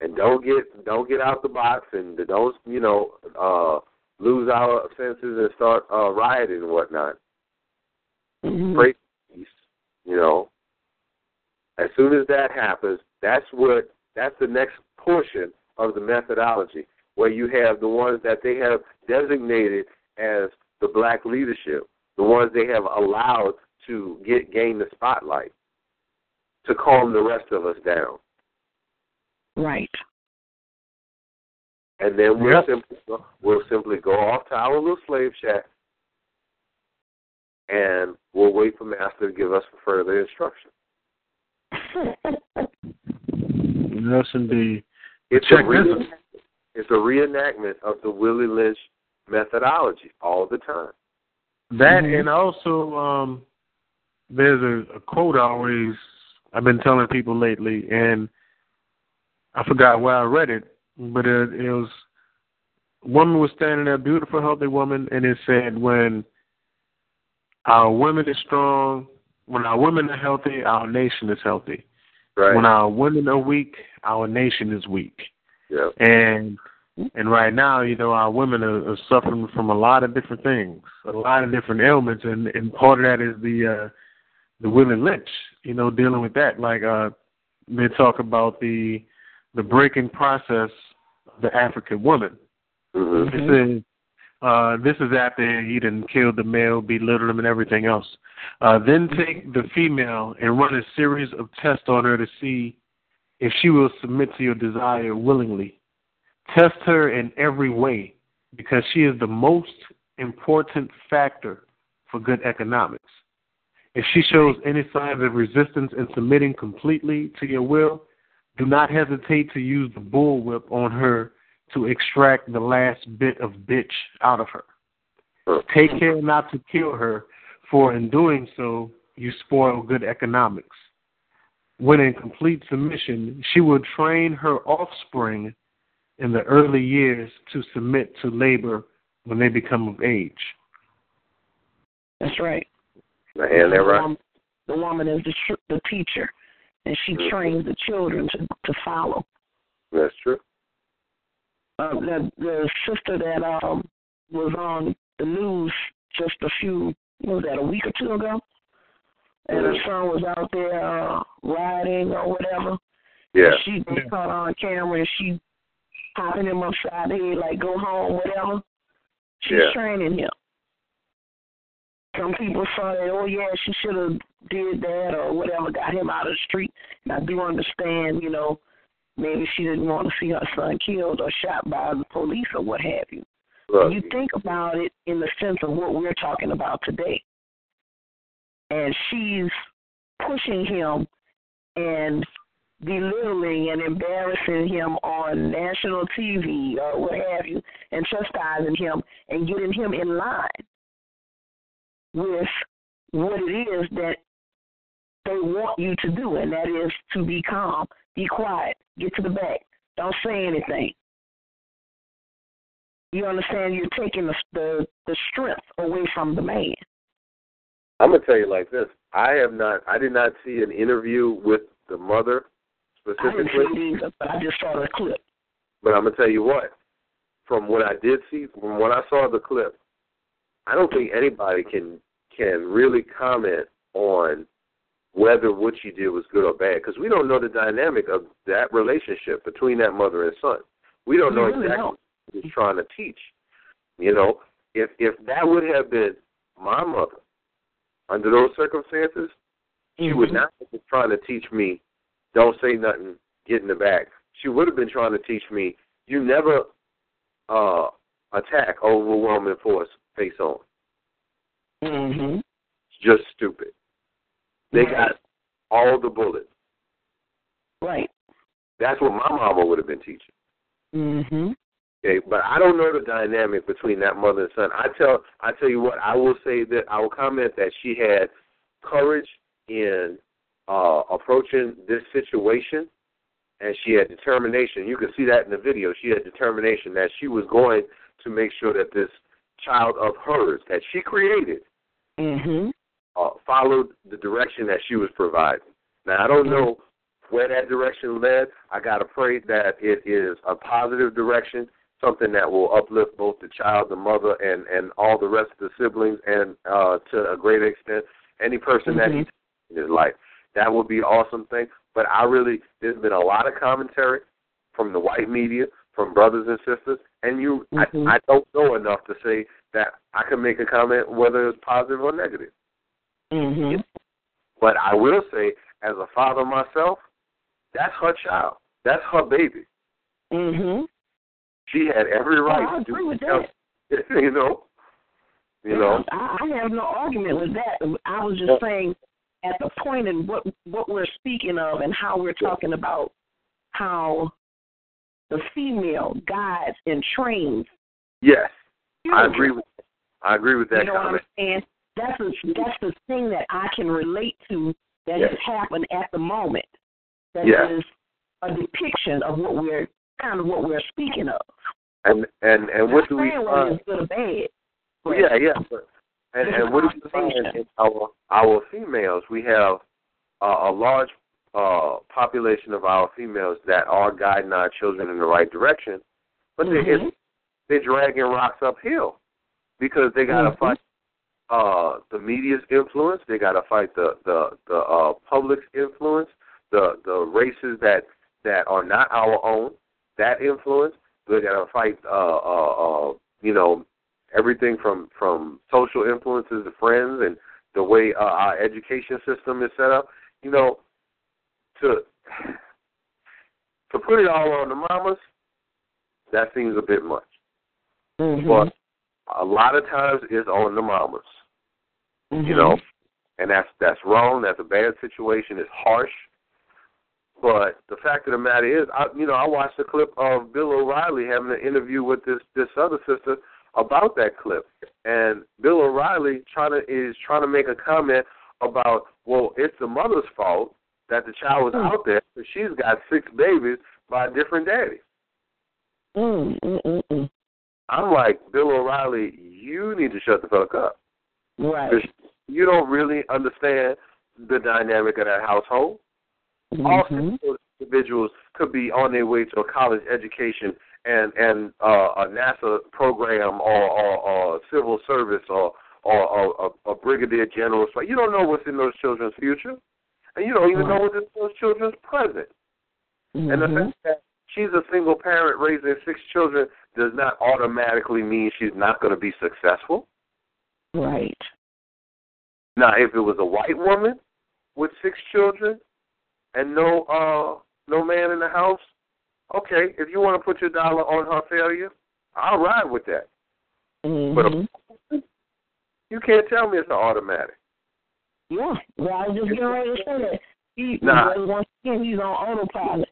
and don't get don't get out the box and don't you know uh, lose our senses and start uh, rioting and whatnot. Mhm. Pray for peace, you know. As soon as that happens, that's what that's the next portion of the methodology, where you have the ones that they have designated as the black leadership, the ones they have allowed to get gain the spotlight, to calm the rest of us down, Right. and then we'll Yep. simply we'll simply go off to our little slave shack, and we'll wait for master to give us further instruction. Yes, indeed. It's Check a this re- it's a reenactment of the Willie Lynch methodology all the time. That Mhm. and also um there's a, a quote I always I've been telling people lately and I forgot where I read it, but it, it was a woman was standing there, beautiful, healthy woman, and it said when our women is strong, when our women are healthy, our nation is healthy. Right. When our women are weak, our nation is weak. yeah. And and right now, you know, our women are, are suffering from a lot of different things, a lot of different ailments, and and part of that is the uh the Willie Lynch, you know, dealing with that. Like uh they talk about the the breaking process of the African woman. hmm It says uh this is after he done killed the male, belittled him and everything else. Uh then take the female and run a series of tests on her to see if she will submit to your desire willingly. Test her in every way because she is the most important factor for good economics. If she shows any signs of resistance in submitting completely to your will, do not hesitate to use the bullwhip on her to extract the last bit of bitch out of her. Take care not to kill her, for in doing so, you spoil good economics. when in complete submission, she will train her offspring in the early years to submit to labor when they become of age. That's right. And they're the, right. woman, the woman is the, the teacher, and she Mhm. trains the children to, to follow. That's true. Uh, the, the sister that um was on the news just a few, what was that, a week or two ago? And her son was out there uh, riding or whatever. Yeah. She was caught on camera and she popping him upside the head like go home, whatever. She's Yeah. training him. Some people saw that, oh yeah, she should have did that or whatever, got him out of the street. And I do understand, you know, maybe she didn't want to see her son killed or shot by the police or what have you. Look, You think about it in the sense of what we're talking about today. And she's pushing him and belittling and embarrassing him on national TV or what have you, and chastising him and getting him in line with what it is that they want you to do, and that is to be calm, be quiet, get to the back, don't say anything. You understand? You're taking the the, the strength away from the man. I'm gonna tell you like this. I have not. I did not see an interview with the mother I specifically. see either, I just saw the clip. But I'm gonna tell you what. From what I did see, from what I saw the clip, I don't think anybody can can really comment on whether what she did was good or bad because we don't know the dynamic of that relationship between that mother and son. We don't know really exactly don't. what he's trying to teach. You know, if if that would have been my mother under those circumstances, she would Mhm. not have been trying to teach me, don't say nothing, get in the back. She would have been trying to teach me, you never uh, attack overwhelming force face on. Mm-hmm. It's just stupid. They got all the bullets. Right. That's what my mama would have been teaching. Mm-hmm. Okay, but I don't know the dynamic between that mother and son. I tell I tell you what, I will say that I will comment that she had courage in uh approaching this situation and she had determination. You can see that in the video. She had determination that she was going to make sure that this child of hers that she created Mm-hmm. Uh, followed the direction that she was providing. Now I don't know where that direction led. I gotta pray that it is a positive direction, something that will uplift both the child, the mother, and and all the rest of the siblings, and uh, to a great extent, any person that he in his life. That would be an awesome thing. But I really, there's been a lot of commentary from the white media, from brothers and sisters, and you, Mhm. I, I don't know enough to say that I can make a comment whether it's positive or negative. Mm-hmm. But I will say, as a father myself, that's her child. That's her baby. Mm-hmm. She had every right I to do agree with that. you know. You know. I, I have no argument with that. I was just saying at the point in what what we're speaking of and how we're talking about how the female guides and trains. Yes. I agree with I agree with that you know what I'm saying? That's a, that's the thing that I can relate to that Yes. has happened at the moment. That is Yes. a depiction of what we're kind of what we're speaking of. And and and what do we find? whether good or bad. Yeah, yeah. But, and and what do we find in our our females? We have uh, a large uh, population of our females that are guiding our children in the right direction, but they Mhm. it's, they're dragging rocks uphill because they got to Mhm. fight uh, the media's influence. They got to fight the the the uh, public's influence, the the races that that are not our own. That influence. They got to fight. Uh, uh, uh, you know, everything from from social influences to friends and the way uh, our education system is set up. You know, to to put it all on the mamas, that seems a bit much. Mhm. But a lot of times it's on the mamas, Mhm. you know, and that's that's wrong. That's a bad situation. It's harsh. But the fact of the matter is, I, you know, I watched a clip of Bill O'Reilly having an interview with this this other sister about that clip, and Bill O'Reilly trying to is trying to make a comment about, well, it's the mother's fault that the child was out there, but she's got six babies by a different daddies. Mm, mm, mm, mm. I'm like, Bill O'Reilly, you need to shut the fuck up. Right. You don't really understand the dynamic of that household. All Mhm. six of individuals could be on their way to a college education and and uh, a NASA program or, or, or civil service or or, or a, a brigadier general. So you don't know what's in those children's future, and you don't even know what's in those children's present. And the Mhm. fact that she's a single parent raising six children does not automatically mean she's not going to be successful. Right. Now, if it was a white woman with six children and no uh no man in the house, okay, if you want to put your dollar on her failure, I'll ride with that. But Mhm. a, you can't tell me it's an automatic. Yeah. Well, I was just getting ready to say that. He, Nah. once again, he's on autopilot.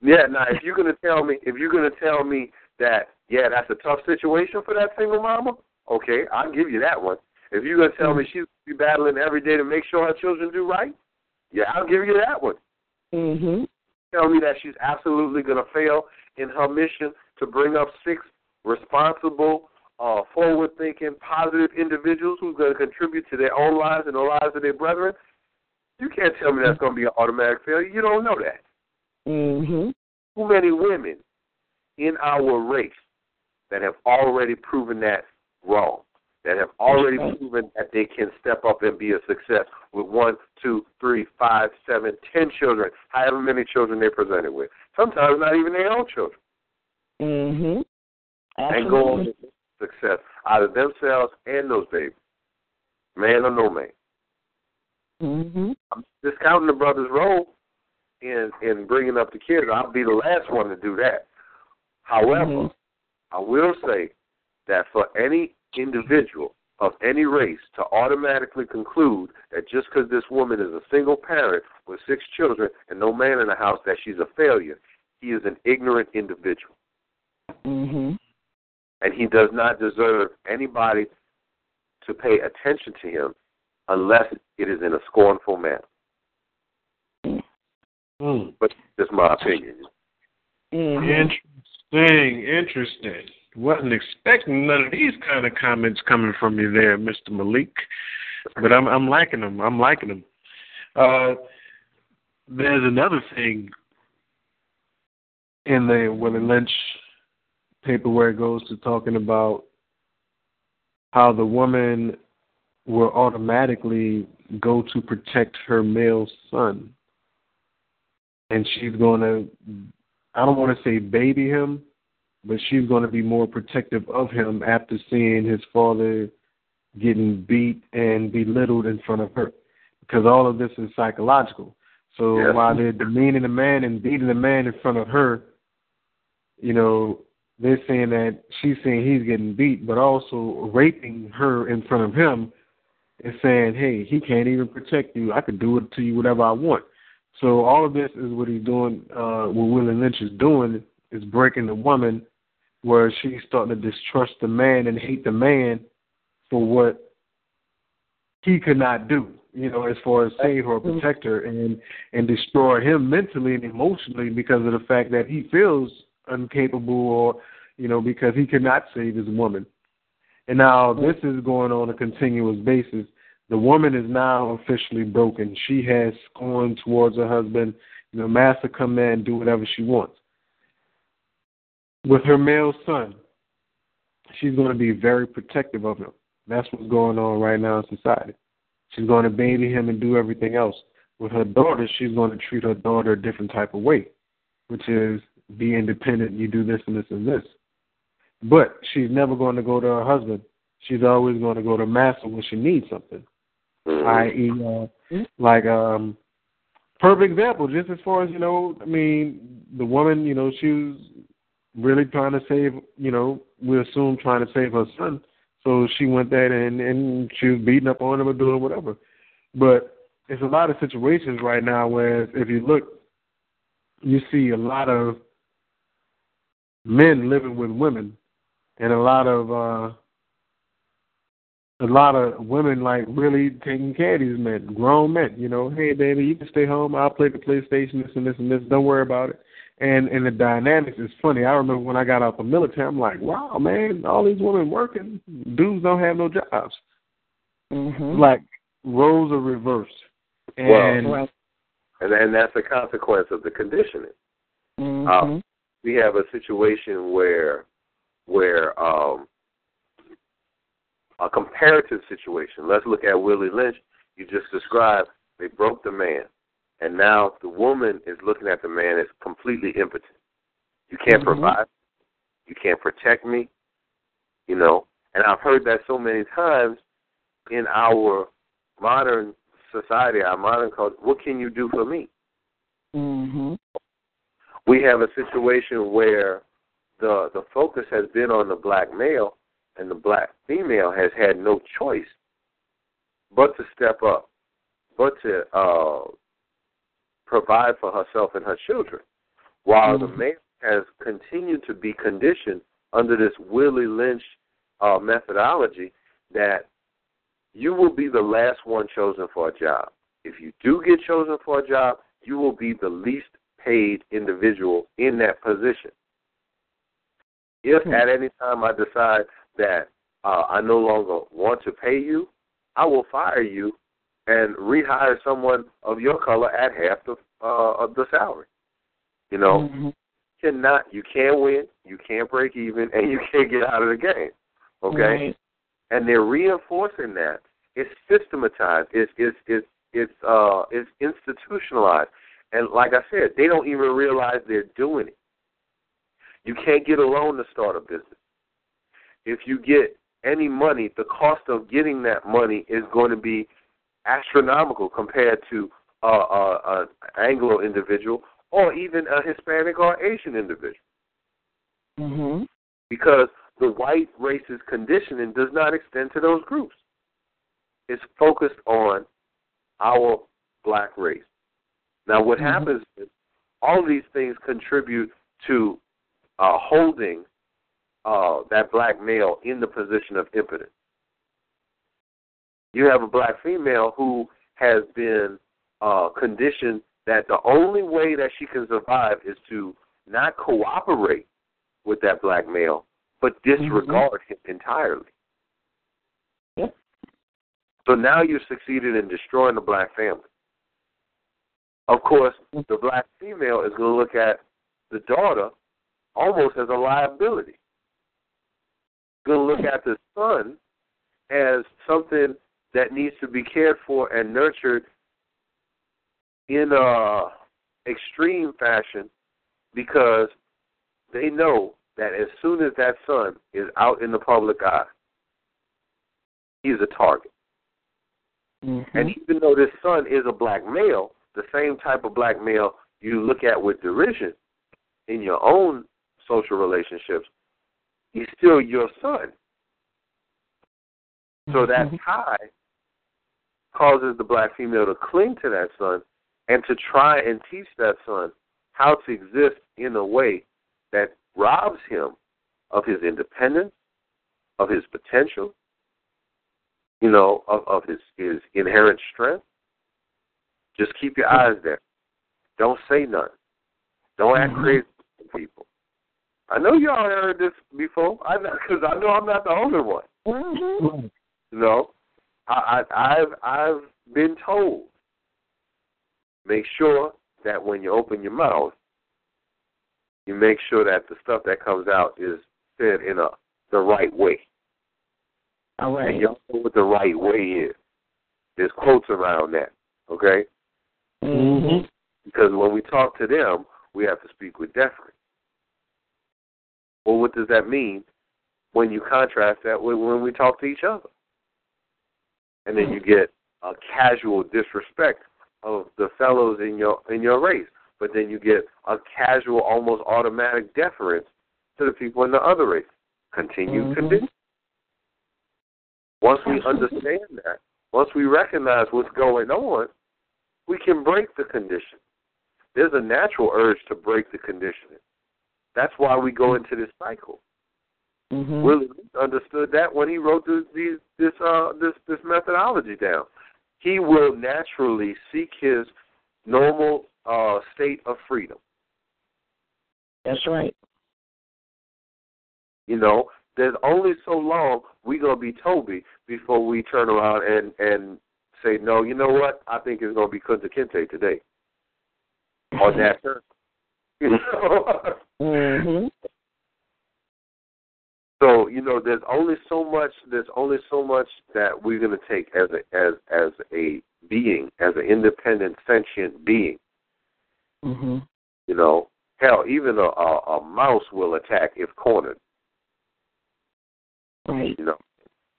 Yeah, now if you're gonna tell me if you're gonna tell me that yeah, that's a tough situation for that single mama, okay, I'll give you that one. If you're gonna tell me she's be battling every day to make sure her children do right, yeah, I'll give you that one. Mhm. Tell me that she's absolutely gonna fail in her mission to bring up six responsible, uh, forward thinking, positive individuals who's gonna contribute to their own lives and the lives of their brethren. You can't tell me that's gonna be an automatic failure. You don't know that. Mhm. too many women in our race that have already proven that wrong, that have already proven that they can step up and be a success with one, two, three, five, seven, ten children, however many children they're presented with. Sometimes not even their own children. Mhm. And go on to success out of themselves and those babies. Man or no man. Mhm. I'm discounting the brother's role in in bringing up the kid. I'll be the last one to do that. However, Mhm. I will say that for any individual of any race to automatically conclude that just because this woman is a single parent with six children and no man in the house that she's a failure, he is an ignorant individual. Mhm. And he does not deserve anybody to pay attention to him unless it is in a scornful manner. Hmm. But that's my opinion. Mhm. Interesting, interesting. Wasn't expecting none of these kind of comments coming from you there, Mr. Malik. But I'm I'm liking them. I'm liking them. Uh, there's another thing in the Willie Lynch paper where it goes to talking about how the woman will automatically go to protect her male son. And she's going to, I don't want to say baby him, but she's going to be more protective of him after seeing his father getting beat and belittled in front of her. Because all of this is psychological. So Yes. while they're demeaning the man and beating the man in front of her, you know, they're saying that she's saying he's getting beat, but also raping her in front of him and saying, hey, he can't even protect you. I could do it to you whatever I want. So all of this is what he's doing, uh, what Willie Lynch is doing, is breaking the woman where she's starting to distrust the man and hate the man for what he could not do, you know, as far as save her or mm-hmm. protect her and and destroy him mentally and emotionally because of the fact that he feels incapable or, you know, because he cannot save his woman. And now mm-hmm. this is going on a continuous basis. The woman is now officially broken. She has scorn towards her husband. You know, master come in and do whatever she wants. With her male son, she's going to be very protective of him. That's what's going on right now in society. She's going to baby him and do everything else. With her daughter, she's going to treat her daughter a different type of way, which is be independent. You do this and this and this. But she's never going to go to her husband. She's always going to go to master when she needs something. I.e., uh, like um, perfect example. Just as far as you know, I mean, the woman, you know, she was really trying to save, you know, we assume trying to save her son. So she went there and and she was beating up on him or doing whatever. But it's a lot of situations right now where if you look, you see a lot of men living with women and a lot of uh a lot of women like really taking care of these men, grown men. You know, hey baby, you can stay home. I'll play the PlayStation, this and this and this. Don't worry about it. And and the dynamics is funny. I remember when I got out the military, I'm like, wow, man, all these women working, dudes don't have no jobs. Mm-hmm. Like roles are reversed. And well, and and that's a consequence of the conditioning. Mm-hmm. Uh, we have a situation where where um, a comparative situation. Let's look at Willie Lynch. You just described they broke the man, and now the woman is looking at the man as completely impotent. You can't Mm-hmm. provide. You can't protect me. You know, and I've heard that so many times in our modern society, our modern culture. What can you do for me? Mm-hmm. we have a situation where the the focus has been on the black male and the black female has had no choice but to step up, but to uh, provide for herself and her children, while the male has continued to be conditioned under this Willie Lynch uh, methodology that you will be the last one chosen for a job. If you do get chosen for a job, you will be the least paid individual in that position. If at any time I decide that uh, I no longer want to pay you, I will fire you and rehire someone of your color at half the uh, of the salary. You know, Mm-hmm. you cannot, you can't win, you can't break even, and you can't get out of the game. Okay, Right. and they're reinforcing that. It's systematized. It's it's it's it's uh it's institutionalized. And like I said, they don't even realize they're doing it. You can't get a loan to start a business. If you get any money, the cost of getting that money is going to be astronomical compared to uh, uh, an Anglo individual or even a Hispanic or Asian individual Mm-hmm. because the white race's conditioning does not extend to those groups. It's focused on our black race. Now, what happens is all these things contribute to uh, holding uh, that black male in the position of impotence. You have a black female who has been uh, conditioned that the only way that she can survive is to not cooperate with that black male, but mm-hmm. disregard him entirely. Yep. So now you've succeeded in destroying the black family. Of course, mm-hmm. the black female is going to look at the daughter almost as a liability. Going to look mm-hmm. at the son as something that needs to be cared for and nurtured in a extreme fashion because they know that as soon as that son is out in the public eye, he's a target. Mm-hmm. And even though this son is a black male, the same type of black male you look at with derision in your own social relationships, he's still your son. So that tie causes the black female to cling to that son and to try and teach that son how to exist in a way that robs him of his independence, of his potential, you know, of, of his, his inherent strength. Just keep your eyes there. Don't say nothing. Don't act crazy to people. I know y'all heard this before. I because I know I'm not the only one. Mm-hmm. You know, I, I I've I've been told. Make sure that when you open your mouth, you make sure that the stuff that comes out is said in a the right way. All right. And y'all know what the right way is. There's quotes around that, okay? Mm-hmm. Because when we talk to them, we have to speak with deference. Well, what does that mean when you contrast that with when we talk to each other? And then you get a casual disrespect of the fellows in your in your race, but then you get a casual, almost automatic deference to the people in the other race. Continue Mhm. condition. Once we understand that, once we recognize what's going on, we can break the condition. There's a natural urge to break the conditioning. That's why we go into this cycle. Mm-hmm. Willie understood that when he wrote this these, this uh this this methodology down. He will naturally seek his normal uh state of freedom. That's right. You know, there's only so long we gonna be Toby before we turn around and and say, no, you know what? I think it's gonna be Kunta Kinte today, or that. You know. Mm-hmm. So you know, there's only so much. There's only so much that we're going to take as a as as a being, as an independent sentient being. Mm-hmm. You know, hell, even a, a, a mouse will attack if cornered. Right. You know,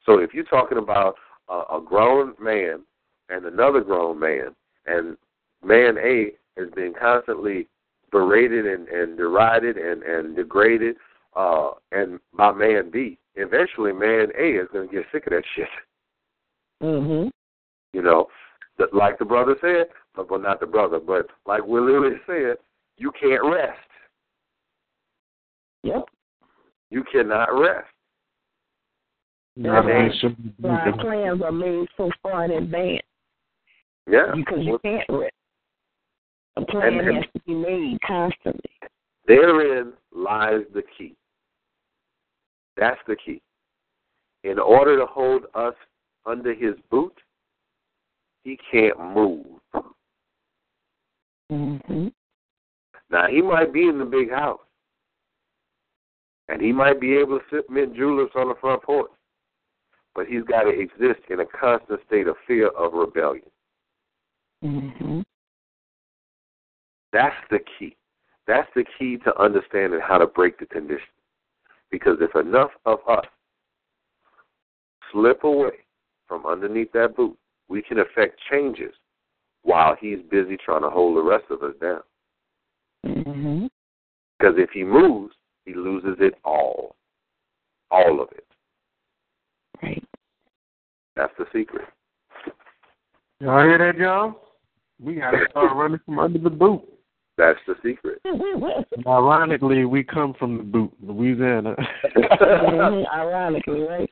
so if you're talking about a, a grown man and another grown man, and man A has been constantly berated and, and derided and, and degraded, uh, and by man B, eventually man A is going to get sick of that shit. Mm-hmm. You know, like the brother said, but well, not the brother, but like Willie said, you can't rest. Yep. You cannot rest. Not That's only should we do Our plans are made so far in advance Yeah. because you can't rest. A plan And- and- has to be made constantly. Therein lies the key. That's the key. In order to hold us under his boot, he can't move. Mm-hmm. Now, he might be in the big house, and he might be able to sit mint juleps on the front porch, but he's got to exist in a constant state of fear of rebellion. Mm-hmm. That's the key. That's the key to understanding how to break the condition. Because if enough of us slip away from underneath that boot, we can affect changes while he's busy trying to hold the rest of us down. Mm-hmm. Because if he moves, he loses it all. All of it. Right. That's the secret. Y'all hear that, y'all? We got to start running from under the boot. That's the secret. Ironically, we come from the boot, Louisiana. Mhm, Ironically, right?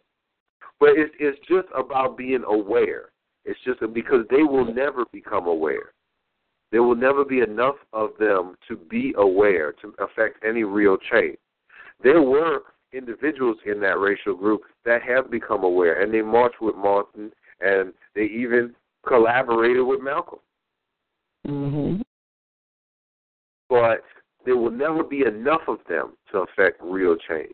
But it's it's just about being aware. It's just because they will never become aware. There will never be enough of them to be aware to affect any real change. There were individuals in that racial group that have become aware, and they marched with Martin, and they even collaborated with Malcolm. Mm-hmm. But there will never be enough of them to affect real change.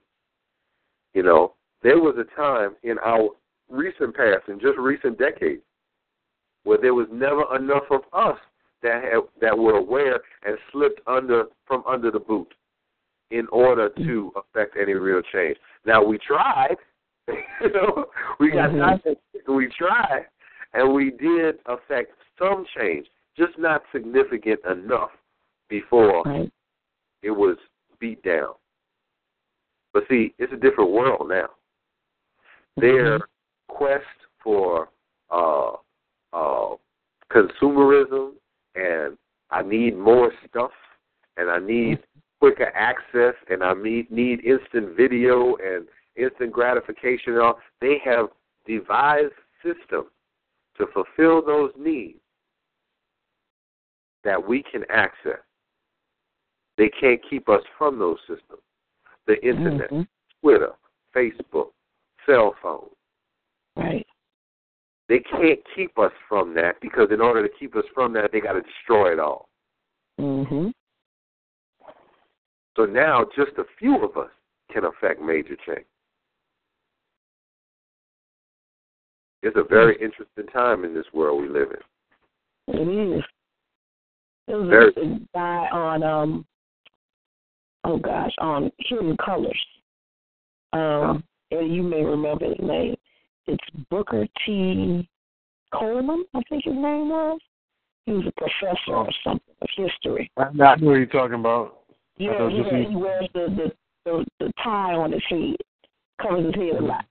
You know, there was a time in our recent past, in just recent decades, where there was never enough of us that have, that were aware and slipped under from under the boot in order to affect any real change. Now we tried, you know, we got Mhm. we tried, and we did affect some change, just not significant enough before Right. it was beat down. But see, it's a different world now. Their quest for uh, uh, consumerism and I need more stuff and I need quicker access and I need need instant video and instant gratification and all. They have devised systems to fulfill those needs that we can access. They can't keep us from those systems. The internet, Mhm. Twitter, Facebook, cell phone. Right. They can't keep us from that because in order to keep us from that, they got to destroy it all. Mm-hmm. So now just a few of us can affect major change. It's a very interesting time in this world we live in. It is. There was Very- a guy on um oh gosh, on Hidden Colors. Um and you may remember his name. It's Booker T. Coleman, I think his name was. He was a professor or something of history. I know what you're talking about. Yeah, yeah, he wears the, the the the tie on his head, covers his head a lot.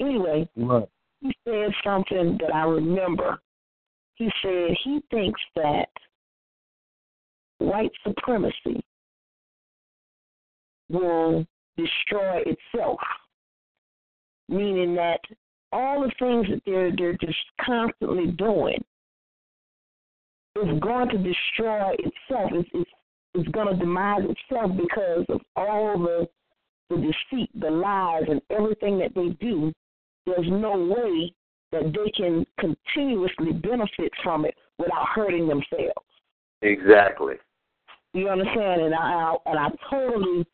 Anyway, Right. he said something that I remember. He said he thinks that white supremacy will destroy itself meaning that all the things that they're they're just constantly doing is going to destroy itself. It's it's, it's going to demise itself because of all the the deceit, the lies, and everything that they do. There's no way that they can continuously benefit from it without hurting themselves. Exactly. You understand? And I, I and I totally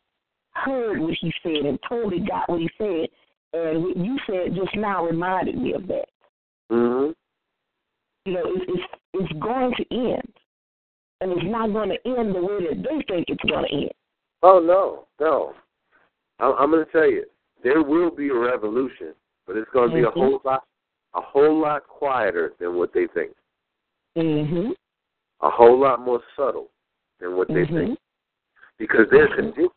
heard what he said and totally got what he said. And what you said just now reminded me of that. Mhm. You know, it's it's, it's going to end, and it's not going to end the way that they think it's going to end. Oh no, no. I'm, I'm going to tell you, there will be a revolution, but it's going to be Mhm. a whole lot, a whole lot quieter than what they think. Mhm. A whole lot more subtle than what they Mhm. think, because they're Mhm. conditioned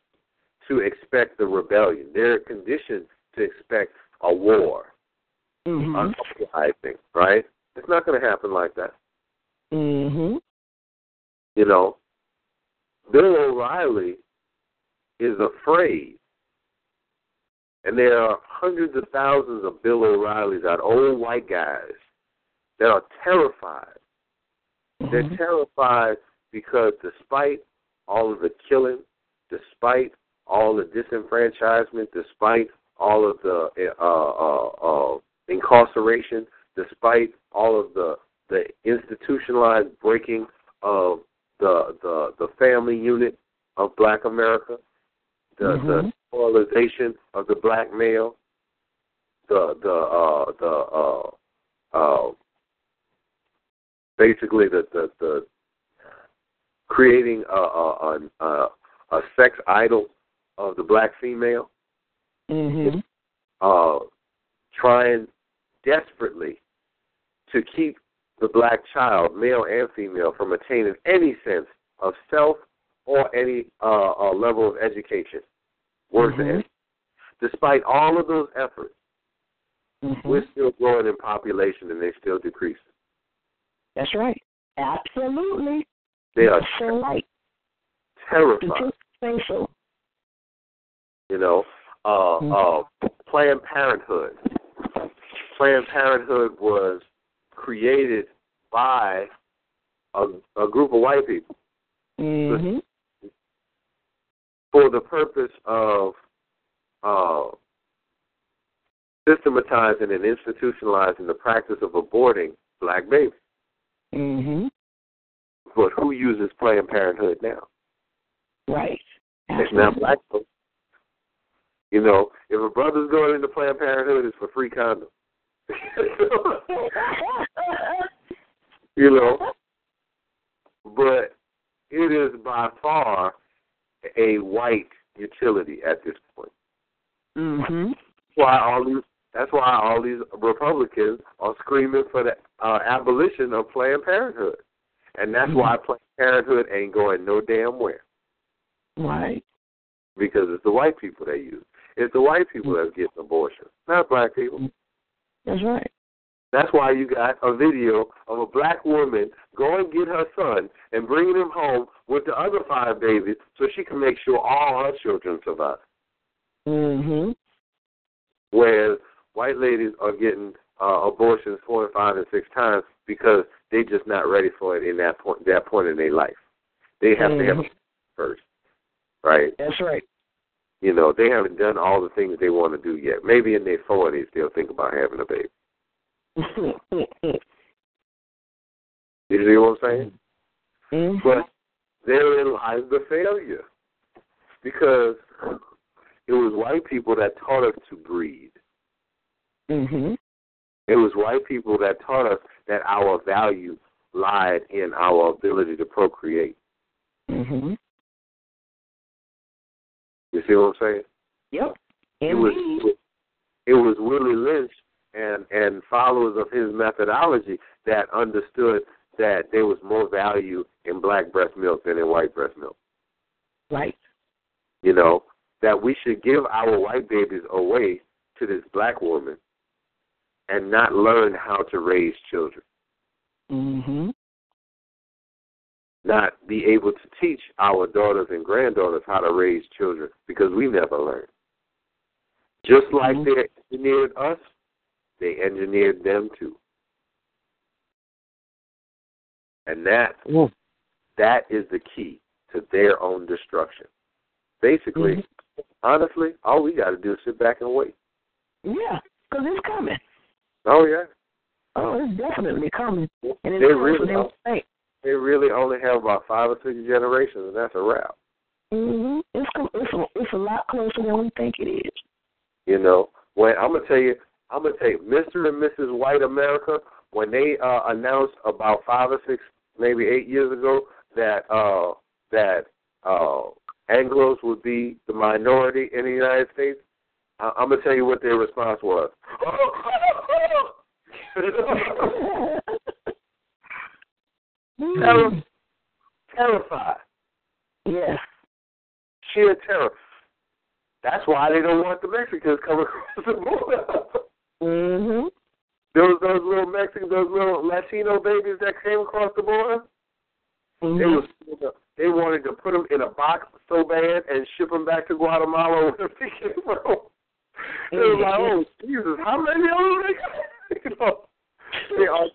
to expect the rebellion. They're conditioned to expect a war. Mhm. I think, right? It's not going to happen like that. Mhm. You know, Bill O'Reilly is afraid. And there are hundreds of thousands of Bill O'Reillys out, old white guys, that are terrified. They're Mhm. terrified because despite all of the killing, despite all the disenfranchisement, despite all of the uh, uh, uh, incarceration, despite all of the the institutionalized breaking of the the the family unit of Black America, the Mhm. the of the black male, the the uh, the uh, uh, basically the the, the creating a a, a a sex idol of the black female, Mhm. uh, trying desperately to keep the black child, male and female, from attaining any sense of self or any uh, uh, level of education. Worse than Mhm. any. Despite all of those efforts, Mhm. we're still growing in population and they're still decreasing. That's right. Absolutely. They are so right. terrified. So. You know, uh, Mhm. uh, Planned Parenthood. Planned Parenthood was created by a, a group of white people Mhm. for the purpose of uh, systematizing and institutionalizing the practice of aborting black babies. Mhm. But who uses Planned Parenthood now? Right. It's not black folks. You know, if a brother's going into Planned Parenthood, it's for free condoms. you know, but it is by far a white utility at this point. Mm-hmm. Why all these? That's why all these Republicans are screaming for the uh, abolition of Planned Parenthood, and that's why Planned Parenthood ain't going no damn where Right. because it's the white people they use. It's the white people that's getting abortions, not black people. That's right. That's why you got a video of a black woman going get her son and bringing him home with the other five babies so she can make sure all her children survive. Mhm. Whereas white ladies are getting uh, abortions four and five and six times because they're just not ready for it in that point that point in their life. They have to have it first, right? That's right. You know, they haven't done all the things they want to do yet. Maybe in their forties they'll think about having a baby. You see what I'm saying? Mhm. But therein lies the failure. Because it was white people that taught us to breed. Mhm. It was white people that taught us that our value lied in our ability to procreate. Mhm. You see what I'm saying? Yep. It was it was Willie Lynch and and followers of his methodology that understood that there was more value in black breast milk than in white breast milk. Right. You know, that we should give our white babies away to this black woman and not learn how to raise children. Mhm. Not be able to teach our daughters and granddaughters how to raise children because we never learned. Just like mm-hmm. they engineered us, they engineered them too. And that mm. that is the key to their own destruction. Basically, mm-hmm. honestly, all we got to do is sit back and wait. Yeah, because it's coming. Oh yeah. Oh, it's definitely coming. And it's they really, they really only have about five or six generations, and that's a wrap. Mhm. It's it's a, it's a lot closer than we think it is. You know, when I'm gonna tell you, I'm gonna tell you, Mr. and Mrs. White America, when they uh, announced about five or six, maybe eight years ago, that uh, that uh, Anglo's would be the minority in the United States, I- I'm gonna tell you what their response was. Terri- terrified. Yes. Sheer terror. That's why they don't want the Mexicans coming across the border. mhm. Those those little Mexicans, those little Latino babies that came across the border. Mm-hmm. They was they wanted to put them in a box so bad and ship them back to Guatemala where they came from. They were like, oh Jesus, how many of them? They, you know, they are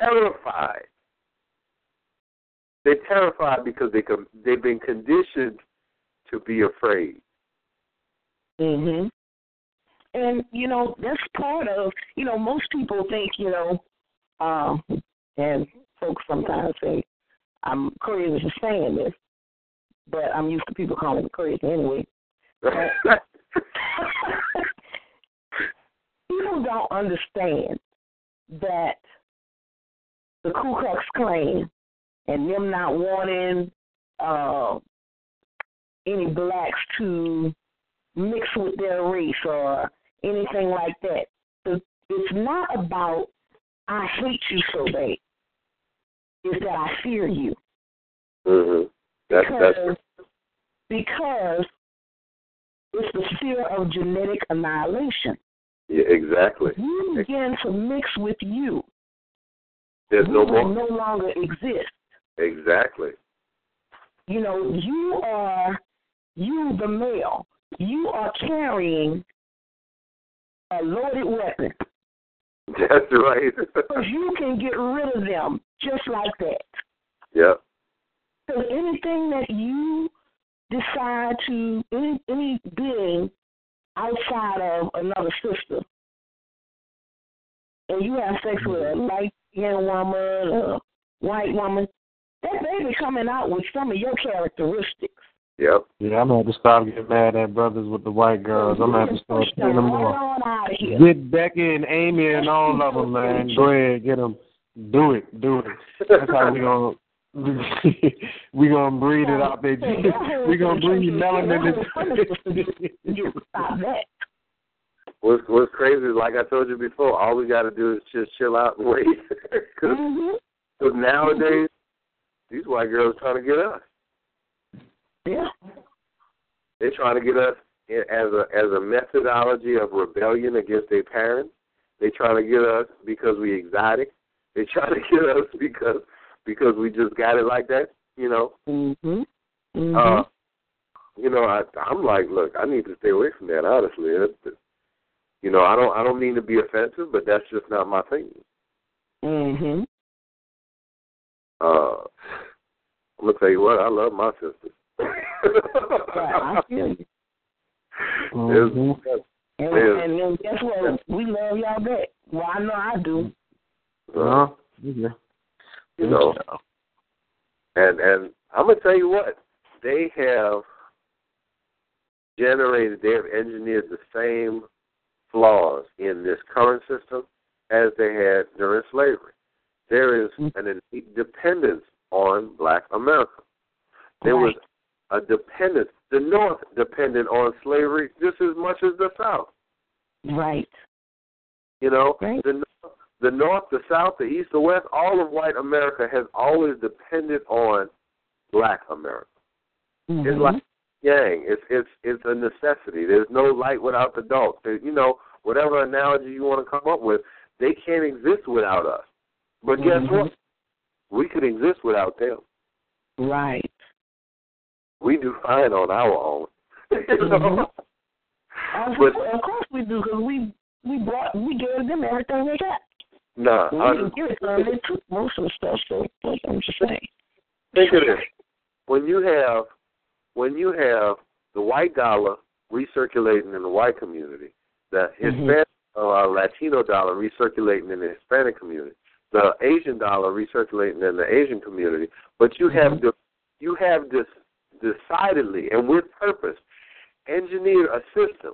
terrified. They're terrified because they com- they've been conditioned to be afraid. Mhm. And you know that's part of you know most people think you know, um, and folks sometimes say I'm crazy for saying this, but I'm used to people calling me crazy anyway. people don't understand that the Ku Klux Klan and them not wanting uh, any blacks to mix with their race or anything like that. It's not about I hate you so bad. It's that I fear you. Mm-hmm. That's, because, that's... because it's the fear of genetic annihilation. Yeah, exactly. You begin to mix with you. There's no more. no longer exist. Exactly. You know, you are you the male. You are carrying a loaded weapon. That's right. Because you can get rid of them just like that. Yep. So anything that you decide to any any being outside of another sister, and you have sex with mm-hmm. a light skinned woman, a white woman, that baby coming out with some of your characteristics. Yep. Yeah, I'm gonna have to stop getting mad at brothers with the white girls. I'm gonna have to start seeing them more. Get Becky and Amy and all of them, man. Go ahead, get them. Do it, do it. That's how we gonna we gonna breed it out there. we gonna breed melanin. Stop that. What's What's crazy is, like I told you before, all we got to do is just chill out and wait. Because mm-hmm. nowadays, these white girls trying to get us. Yeah. They're trying to get us as a as a methodology of rebellion against their parents. They trying to get us because we exotic. They trying to get us because because we just got it like that. You know. Mhm. Mm-hmm. Uh, you know, I I'm like, look, I need to stay away from that. Honestly, you know, I don't I don't mean to be offensive, but that's just not my thing. Mhm. Uh, I'm gonna tell you what, I love my sisters. I feel you. Mm-hmm. And, and, and guess what? We love y'all back. Well, I know I do. Uh, yeah. You know, and and I'm gonna tell you what they have generated. They have engineered the same flaws in this current system as they had during slavery. There is mm-hmm. an innate dependence on Black America. There was a dependence. The North depended on slavery just as much as the South. Right. You know, right. the the North, the South, the East, the West, all of white America has always depended on Black America. Mm-hmm. It's like yang. It's it's it's a necessity. There's no light without the dark. You know, whatever analogy you want to come up with, they can't exist without us. But guess mm-hmm. what? We could exist without them. Right we do fine on our own. mm-hmm. but, of course we do because we we brought we gave them everything they got. Nah, we I, didn't give it to them. They took most of the stuff. So like I'm just saying. think of this: when you have when you have the white dollar recirculating in the white community, the Hispanic uh, Latino dollar recirculating in the Hispanic community, the Asian dollar recirculating in the Asian community, but you have the you have this decidedly and with purpose engineered a system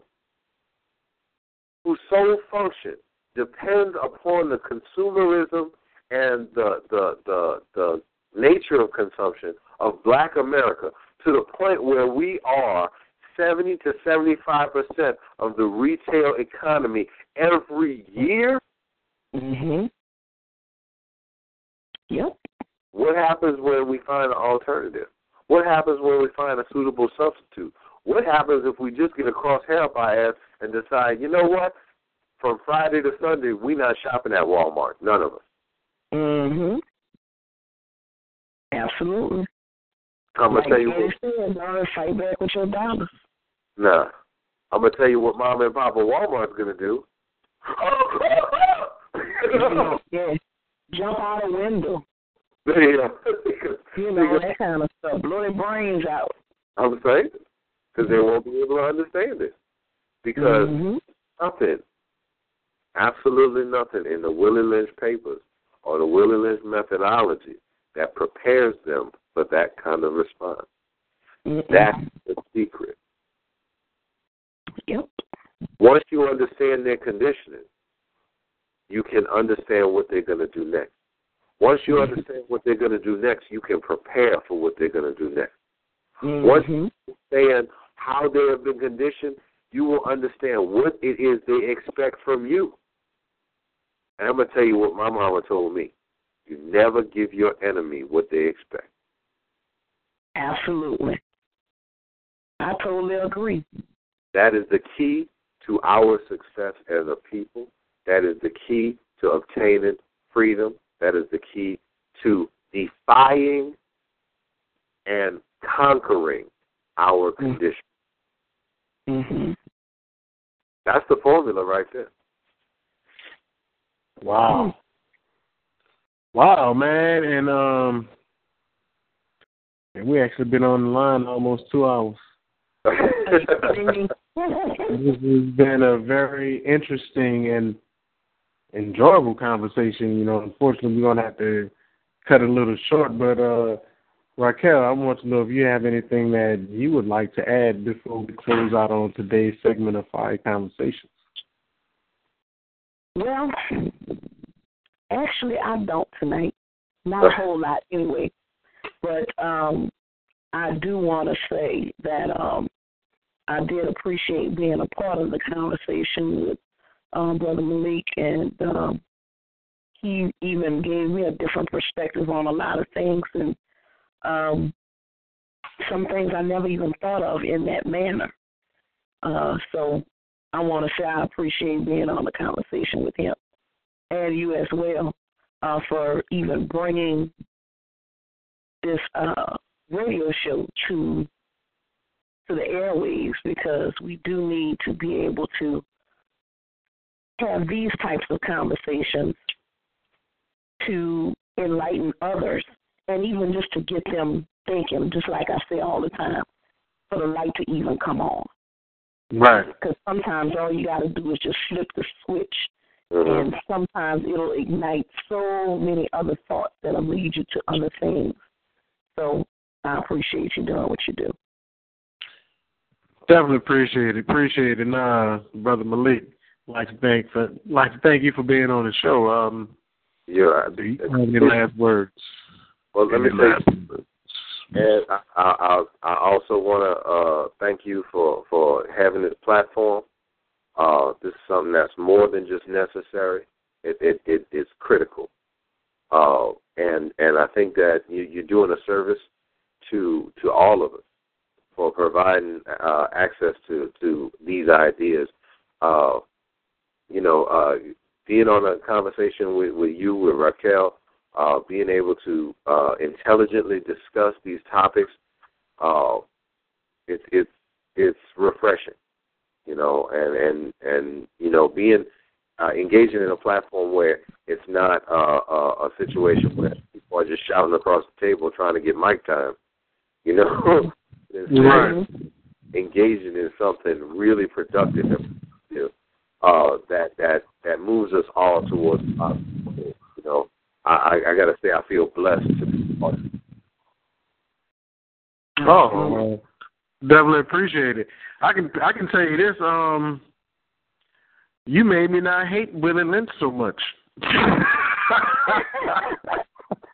whose sole function depends upon the consumerism and the the the the nature of consumption of black America to the point where we are 70 to 75 percent of the retail economy every year. Mhm. Yep. What happens when we find an alternative? What happens when we find a suitable substitute? What happens if we just get a crosshair bias and decide, you know what? From Friday to Sunday, we're not shopping at Walmart. None of us. Mhm. Absolutely. I'm gonna tell you what. said, dollar fight back with your dollars. Nah, I'm gonna tell you what Mom and Papa Walmart's gonna do. yeah. Jump out a window. yeah. You know, that kind of stuff. Blow their brains out. I'm saying because they won't be able to understand it because Mhm. nothing, absolutely nothing in the Willie Lynch papers or the Willie Lynch methodology that prepares them for that kind of response. Mm-mm. That's the secret. Yep. Once you understand their conditioning, you can understand what they're going to do next. Once you understand what they're going to do next, you can prepare for what they're going to do next. Once Mhm. you understand how they have been conditioned, you will understand what it is they expect from you. And I'm going to tell you what my mama told me. You never give your enemy what they expect. Absolutely. I totally agree. That is the key to our success as a people. That is the key to obtaining freedom. That is the key to defying and conquering our condition. Mhm. That's the formula right there. Wow. Wow, man, and um, and we actually been on the line almost two hours. this has been a very interesting and enjoyable conversation. You know, unfortunately, we're gonna have to cut it a little short, but uh, Raquel, I want to know if you have anything that you would like to add before we close out on today's segment of Fiyah Conversations. Well, actually, I don't tonight. Not a whole lot, anyway. But um, I do want to say that um, I did appreciate being a part of the conversation with um, Brother Malik, and um, he even gave me a different perspective on a lot of things, and um, some things I never even thought of in that manner. Uh, so I want to say I appreciate being on the conversation with him and you as well uh, for even bringing this uh, radio show to to the airwaves because we do need to be able to have these types of conversations to enlighten others and even just to get them thinking, just like I say all the time, for the light to even come on. Right. Because sometimes all you got to do is just flip the switch, Mm-hmm. and sometimes it'll ignite so many other thoughts that'll lead you to other things. So I appreciate you doing what you do. Definitely appreciate it. Appreciate it. Nah, brother Malik, like to thank for like to thank you for being on the show. Um, Yeah. do you have any last words? Well, let me say, and I, I, I I also want to uh, thank you for for having this platform. Uh, this is something that's more than just necessary. It it, it it's critical, uh, and and I think that you, you're doing a service to to all of us for providing uh, access to to these ideas. Uh, you know, uh, being on a conversation with, with you, with Raquel, uh, being able to uh, intelligently discuss these topics, uh, it's it's it's refreshing, you know, and and and you know, being uh, engaging in a platform where it's not uh, a, a situation where people are just shouting across the table trying to get mic time. You know, right. engaging in something really productive and uh, that that that moves us all towards positive. You know, I, I, I got to say I feel blessed to be part of it. Oh, definitely appreciate it. I can I can tell you this. Um, you made me not hate Willie Lynch so much.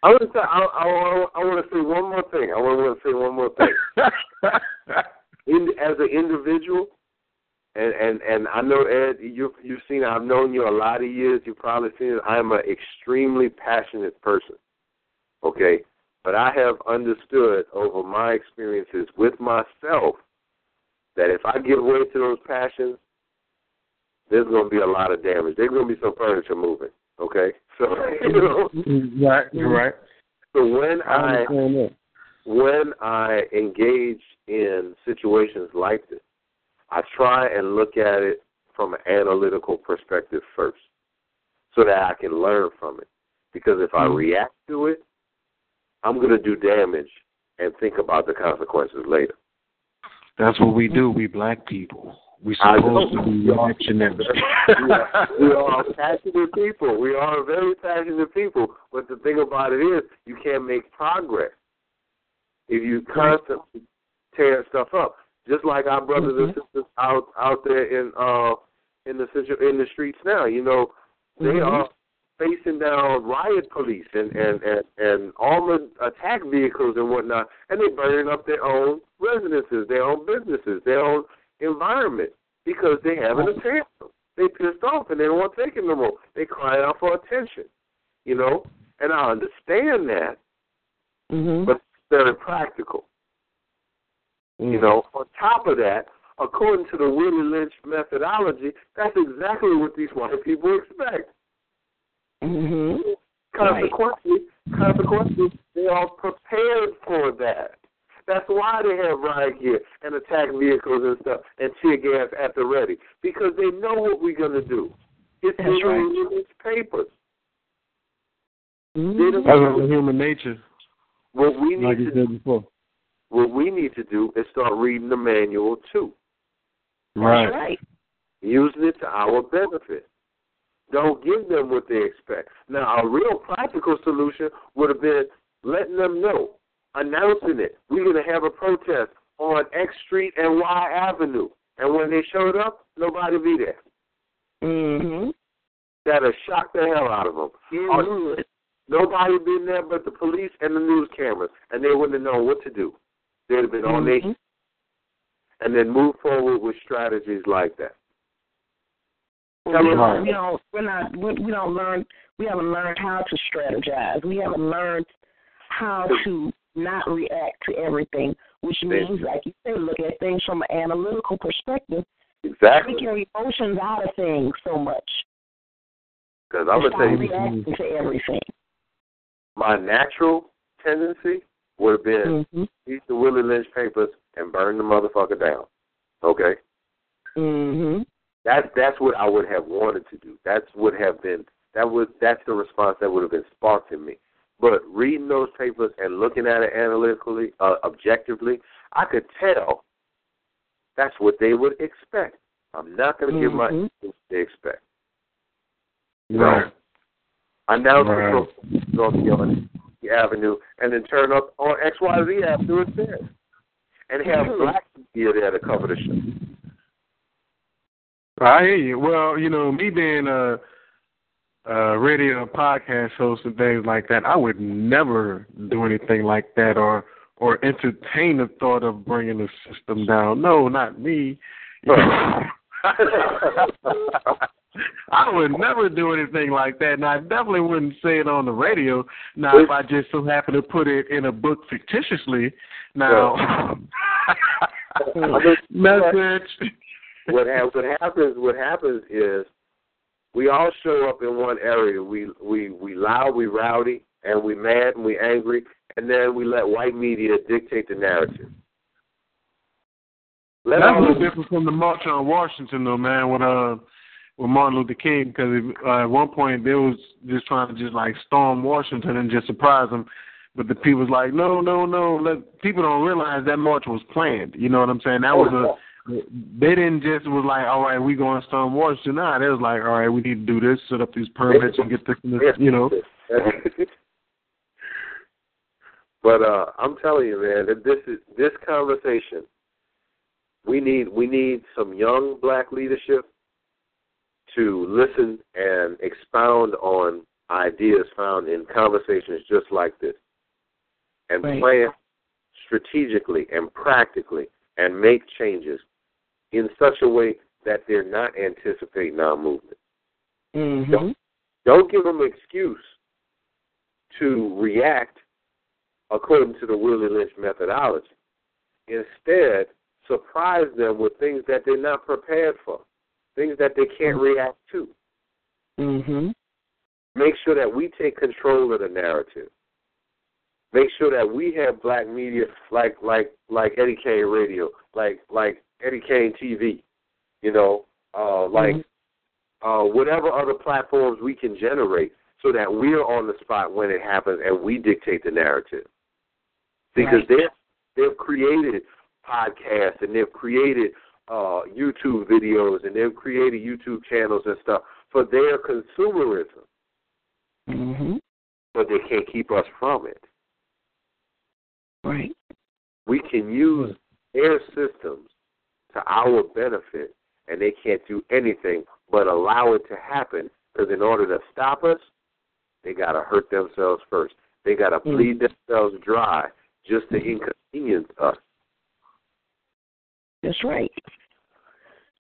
I want to say I, I, I want to say one more thing. I want to say one more thing. In, as an individual, and and and I know Ed, you you've seen. I've known you a lot of years. You've probably seen it. I am an extremely passionate person. Okay, but I have understood over my experiences with myself that if I give way to those passions, there's going to be a lot of damage. There's going to be some furniture moving. Okay, so you know, right, right. So when I, I when I engage in situations like this, I try and look at it from an analytical perspective first, so that I can learn from it. Because if I Mm-hmm. react to it, I'm going to do damage and think about the consequences later. That's what we do. We black people. We supposed to be them. we, are, we are passionate people. We are very passionate people. But the thing about it is, you can't make progress if you constantly tear stuff up. Just like our brothers and sisters out out there in uh in the in the streets now. You know, they Mhm. are facing down riot police and and and and armored attack vehicles and whatnot, and they're burning up their own residences, their own businesses, their own environment because they having a tantrum. They pissed off and they don't want to take it no more. They crying out for attention, you know. And I understand that, Mhm. but it's very practical. You know, on top of that, according to the Willie Lynch methodology, that's exactly what these white people expect. Mhm. Consequently, consequently, they are prepared for that. That's why they have riot gear and attack vehicles and stuff and tear gas at the ready because they know what we're gonna do. It's That's in right. Willie Lynch papers. Mhm. They don't That's human nature, what we like need you to said before. What we need to do is start reading the manual too. Right. Right. using it to our benefit. Don't give them what they expect. Now, a real practical solution would have been letting them know, announcing it. We're going to have a protest on X Street and Y Avenue. And when they showed up, nobody be there. Mm-hmm. That'll shock the hell out of them. It would. Nobody been there but the police and the news cameras, and they wouldn't have known what to do. They'd have been on their mm-hmm. and then move forward with strategies like that. Well, we, don't, we don't. We're not. We, we don't learn. We haven't learned how to strategize. We haven't learned how to not react to everything, which means, like you said, look at things from an analytical perspective. Exactly. Take your emotions out of things so much. Because I'm going to tell you, reacting to everything. my natural tendency would have been Mm-hmm. eat the Willie Lynch papers and burn the motherfucker down. Okay? Mm-hmm. That's that's what I would have wanted to do. That's would have been that would that's the response that would have been sparked in me. But reading those papers and looking at it analytically, uh, objectively, I could tell that's what they would expect. I'm not going to give my Mhm. what they expect. Right. Announce Right. it from North the Avenue and then turn up on XYZ Avenue instead. And have Mhm. black media there to cover the show. I hear you. Well, you know, me being a, a radio podcast host and things like that, I would never do anything like that or or entertain the thought of bringing the system down. No, not me. I would never do anything like that, and I definitely wouldn't say it on the radio. Now, if I just so happen to put it in a book fictitiously, now message. what, ha- what happens what happens is we all show up in one area. We we we loud, we rowdy, and we mad and we angry, and then we let white media dictate the narrative. Let That's a little different from the March on Washington, though, man. When uh, with Martin Luther King because uh, at one point they was just trying to just like storm Washington and just surprise him, but the people was like, no, no, no. Let people don't realize that march was planned. You know what I'm saying? That was a they didn't just was like, all right, we going to storm Washington. Nah, they was like, all right, we need to do this, set up these permits, and get this, you know. but uh I'm telling you, man, that this is this conversation. We need we need some young black leadership to listen and expound on ideas found in conversations just like this, and Right. plan strategically and practically and make changes in such a way that they're not anticipating our movement. Mm-hmm. Don't give them an excuse to react according to the Willie Lynch methodology. Instead, surprise them with things that they're not prepared for, things that they can't react to. Mm-hmm. Make sure that we take control of the narrative. Make sure that we have black media like like like Eddie Caine Radio, like like Eddie Caine TV, you know, uh, like uh, whatever other platforms we can generate, so that we're on the spot when it happens and we dictate the narrative. Because Right. they've they've created podcasts and they've created uh, YouTube videos and they've created YouTube channels and stuff for their consumerism, Mm-hmm. but they can't keep us from it. Right. We can use their systems to our benefit, and they can't do anything but allow it to happen. Because in order to stop us, they got to hurt themselves first. They got to Mm. bleed themselves dry just to inconvenience us. That's right.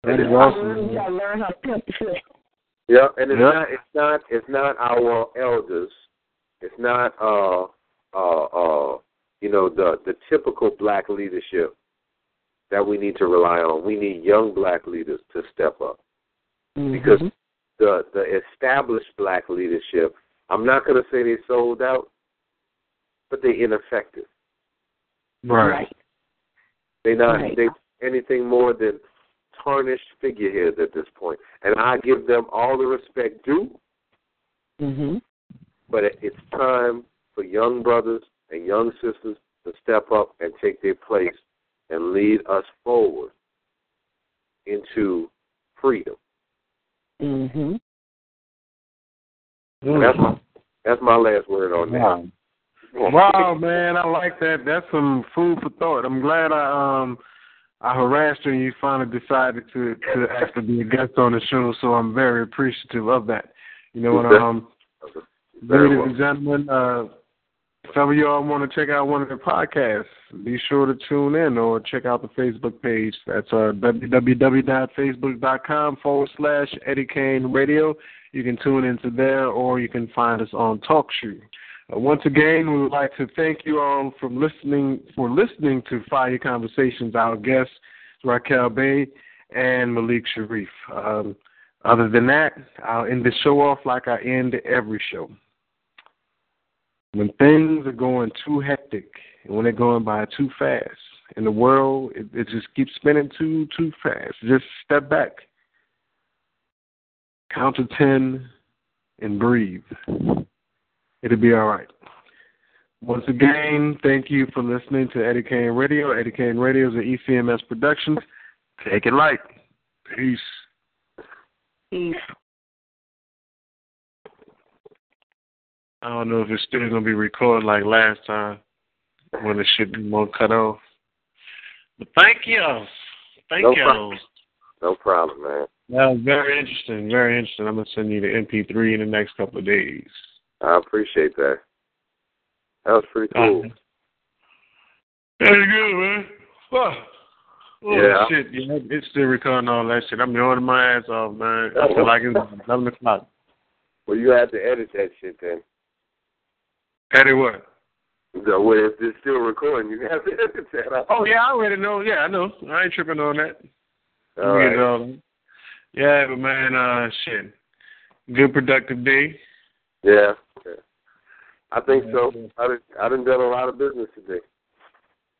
That is awesome. gotta learn how to pimp the system. Yeah, and it's Yeah. not it's not it's not our elders. It's not uh uh uh you know the the typical black leadership that we need to rely on. We need young black leaders to step up. Because Mhm. the the established black leadership, I'm not gonna say they sold out, but they're ineffective. Right. They're not Right. they anything more than tarnished figureheads at this point. And I give them all the respect due. Mm-hmm. But it's time for young brothers and young sisters to step up and take their place and lead us forward into freedom. Mm-hmm. And that's my that's my last word on that. Wow. Wow, man, I like that. That's some food for thought. I'm glad I um I harassed you and you finally decided to to actually be a guest on the show. So I'm very appreciative of that. You know, and um, Very ladies well. and gentlemen, uh, if ever y'all want to check out one of the podcasts, be sure to tune in or check out the Facebook page. That's uh, www.facebook.com forward slash Eddie Caine Radio. You can tune into there or you can find us on TalkShoe. Uh, once again, we would like to thank you all for listening for listening to Fiyah Conversations. Our guests, Raquel Bay and Malik Sharif. Um, other than that, I'll end the show off like I end every show. When things are going too hectic and when they're going by too fast in the world, it, it just keeps spinning too too fast. Just step back, count to ten, and breathe. It'll be all right. Once again, thank you for listening to Eddie Caine Radio. Eddie Caine Radio is an ECMS production. Take it light. Peace. Peace. I don't know if it's still gonna be recorded like last time when the shit be more cut off. But thank you. Thank No you. problem. No problem, man. That was very interesting. Very interesting. I'm gonna send you the MP3 in the next couple of days. I appreciate that. That was pretty cool. Very good, man. Oh, oh Yeah. shit. Yeah, it's still recording all that shit. I'm yawning my ass off, man. I feel like it's eleven o'clock. Well, you have to edit that shit then. Eddie what? So, well, if it's still recording, you have to edit that out. Oh yeah, I already know. Yeah, I know. I ain't tripping on that. All We get it right. all. Yeah, but man, uh, shit. Good productive day. Yeah. yeah. I think so. I done, I done done a lot of business today.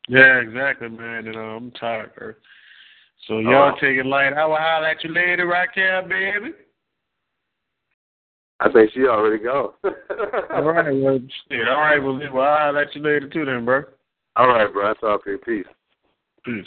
Yeah, exactly, man. And uh, I'm tired. Bro. So y'all take it light. I will holler at you later, right here, baby. I think she already gone. all right, well, shit. All right, well, well, I'll holler at you later too, then, bro. All right, bro. I talk to you. Peace. Peace.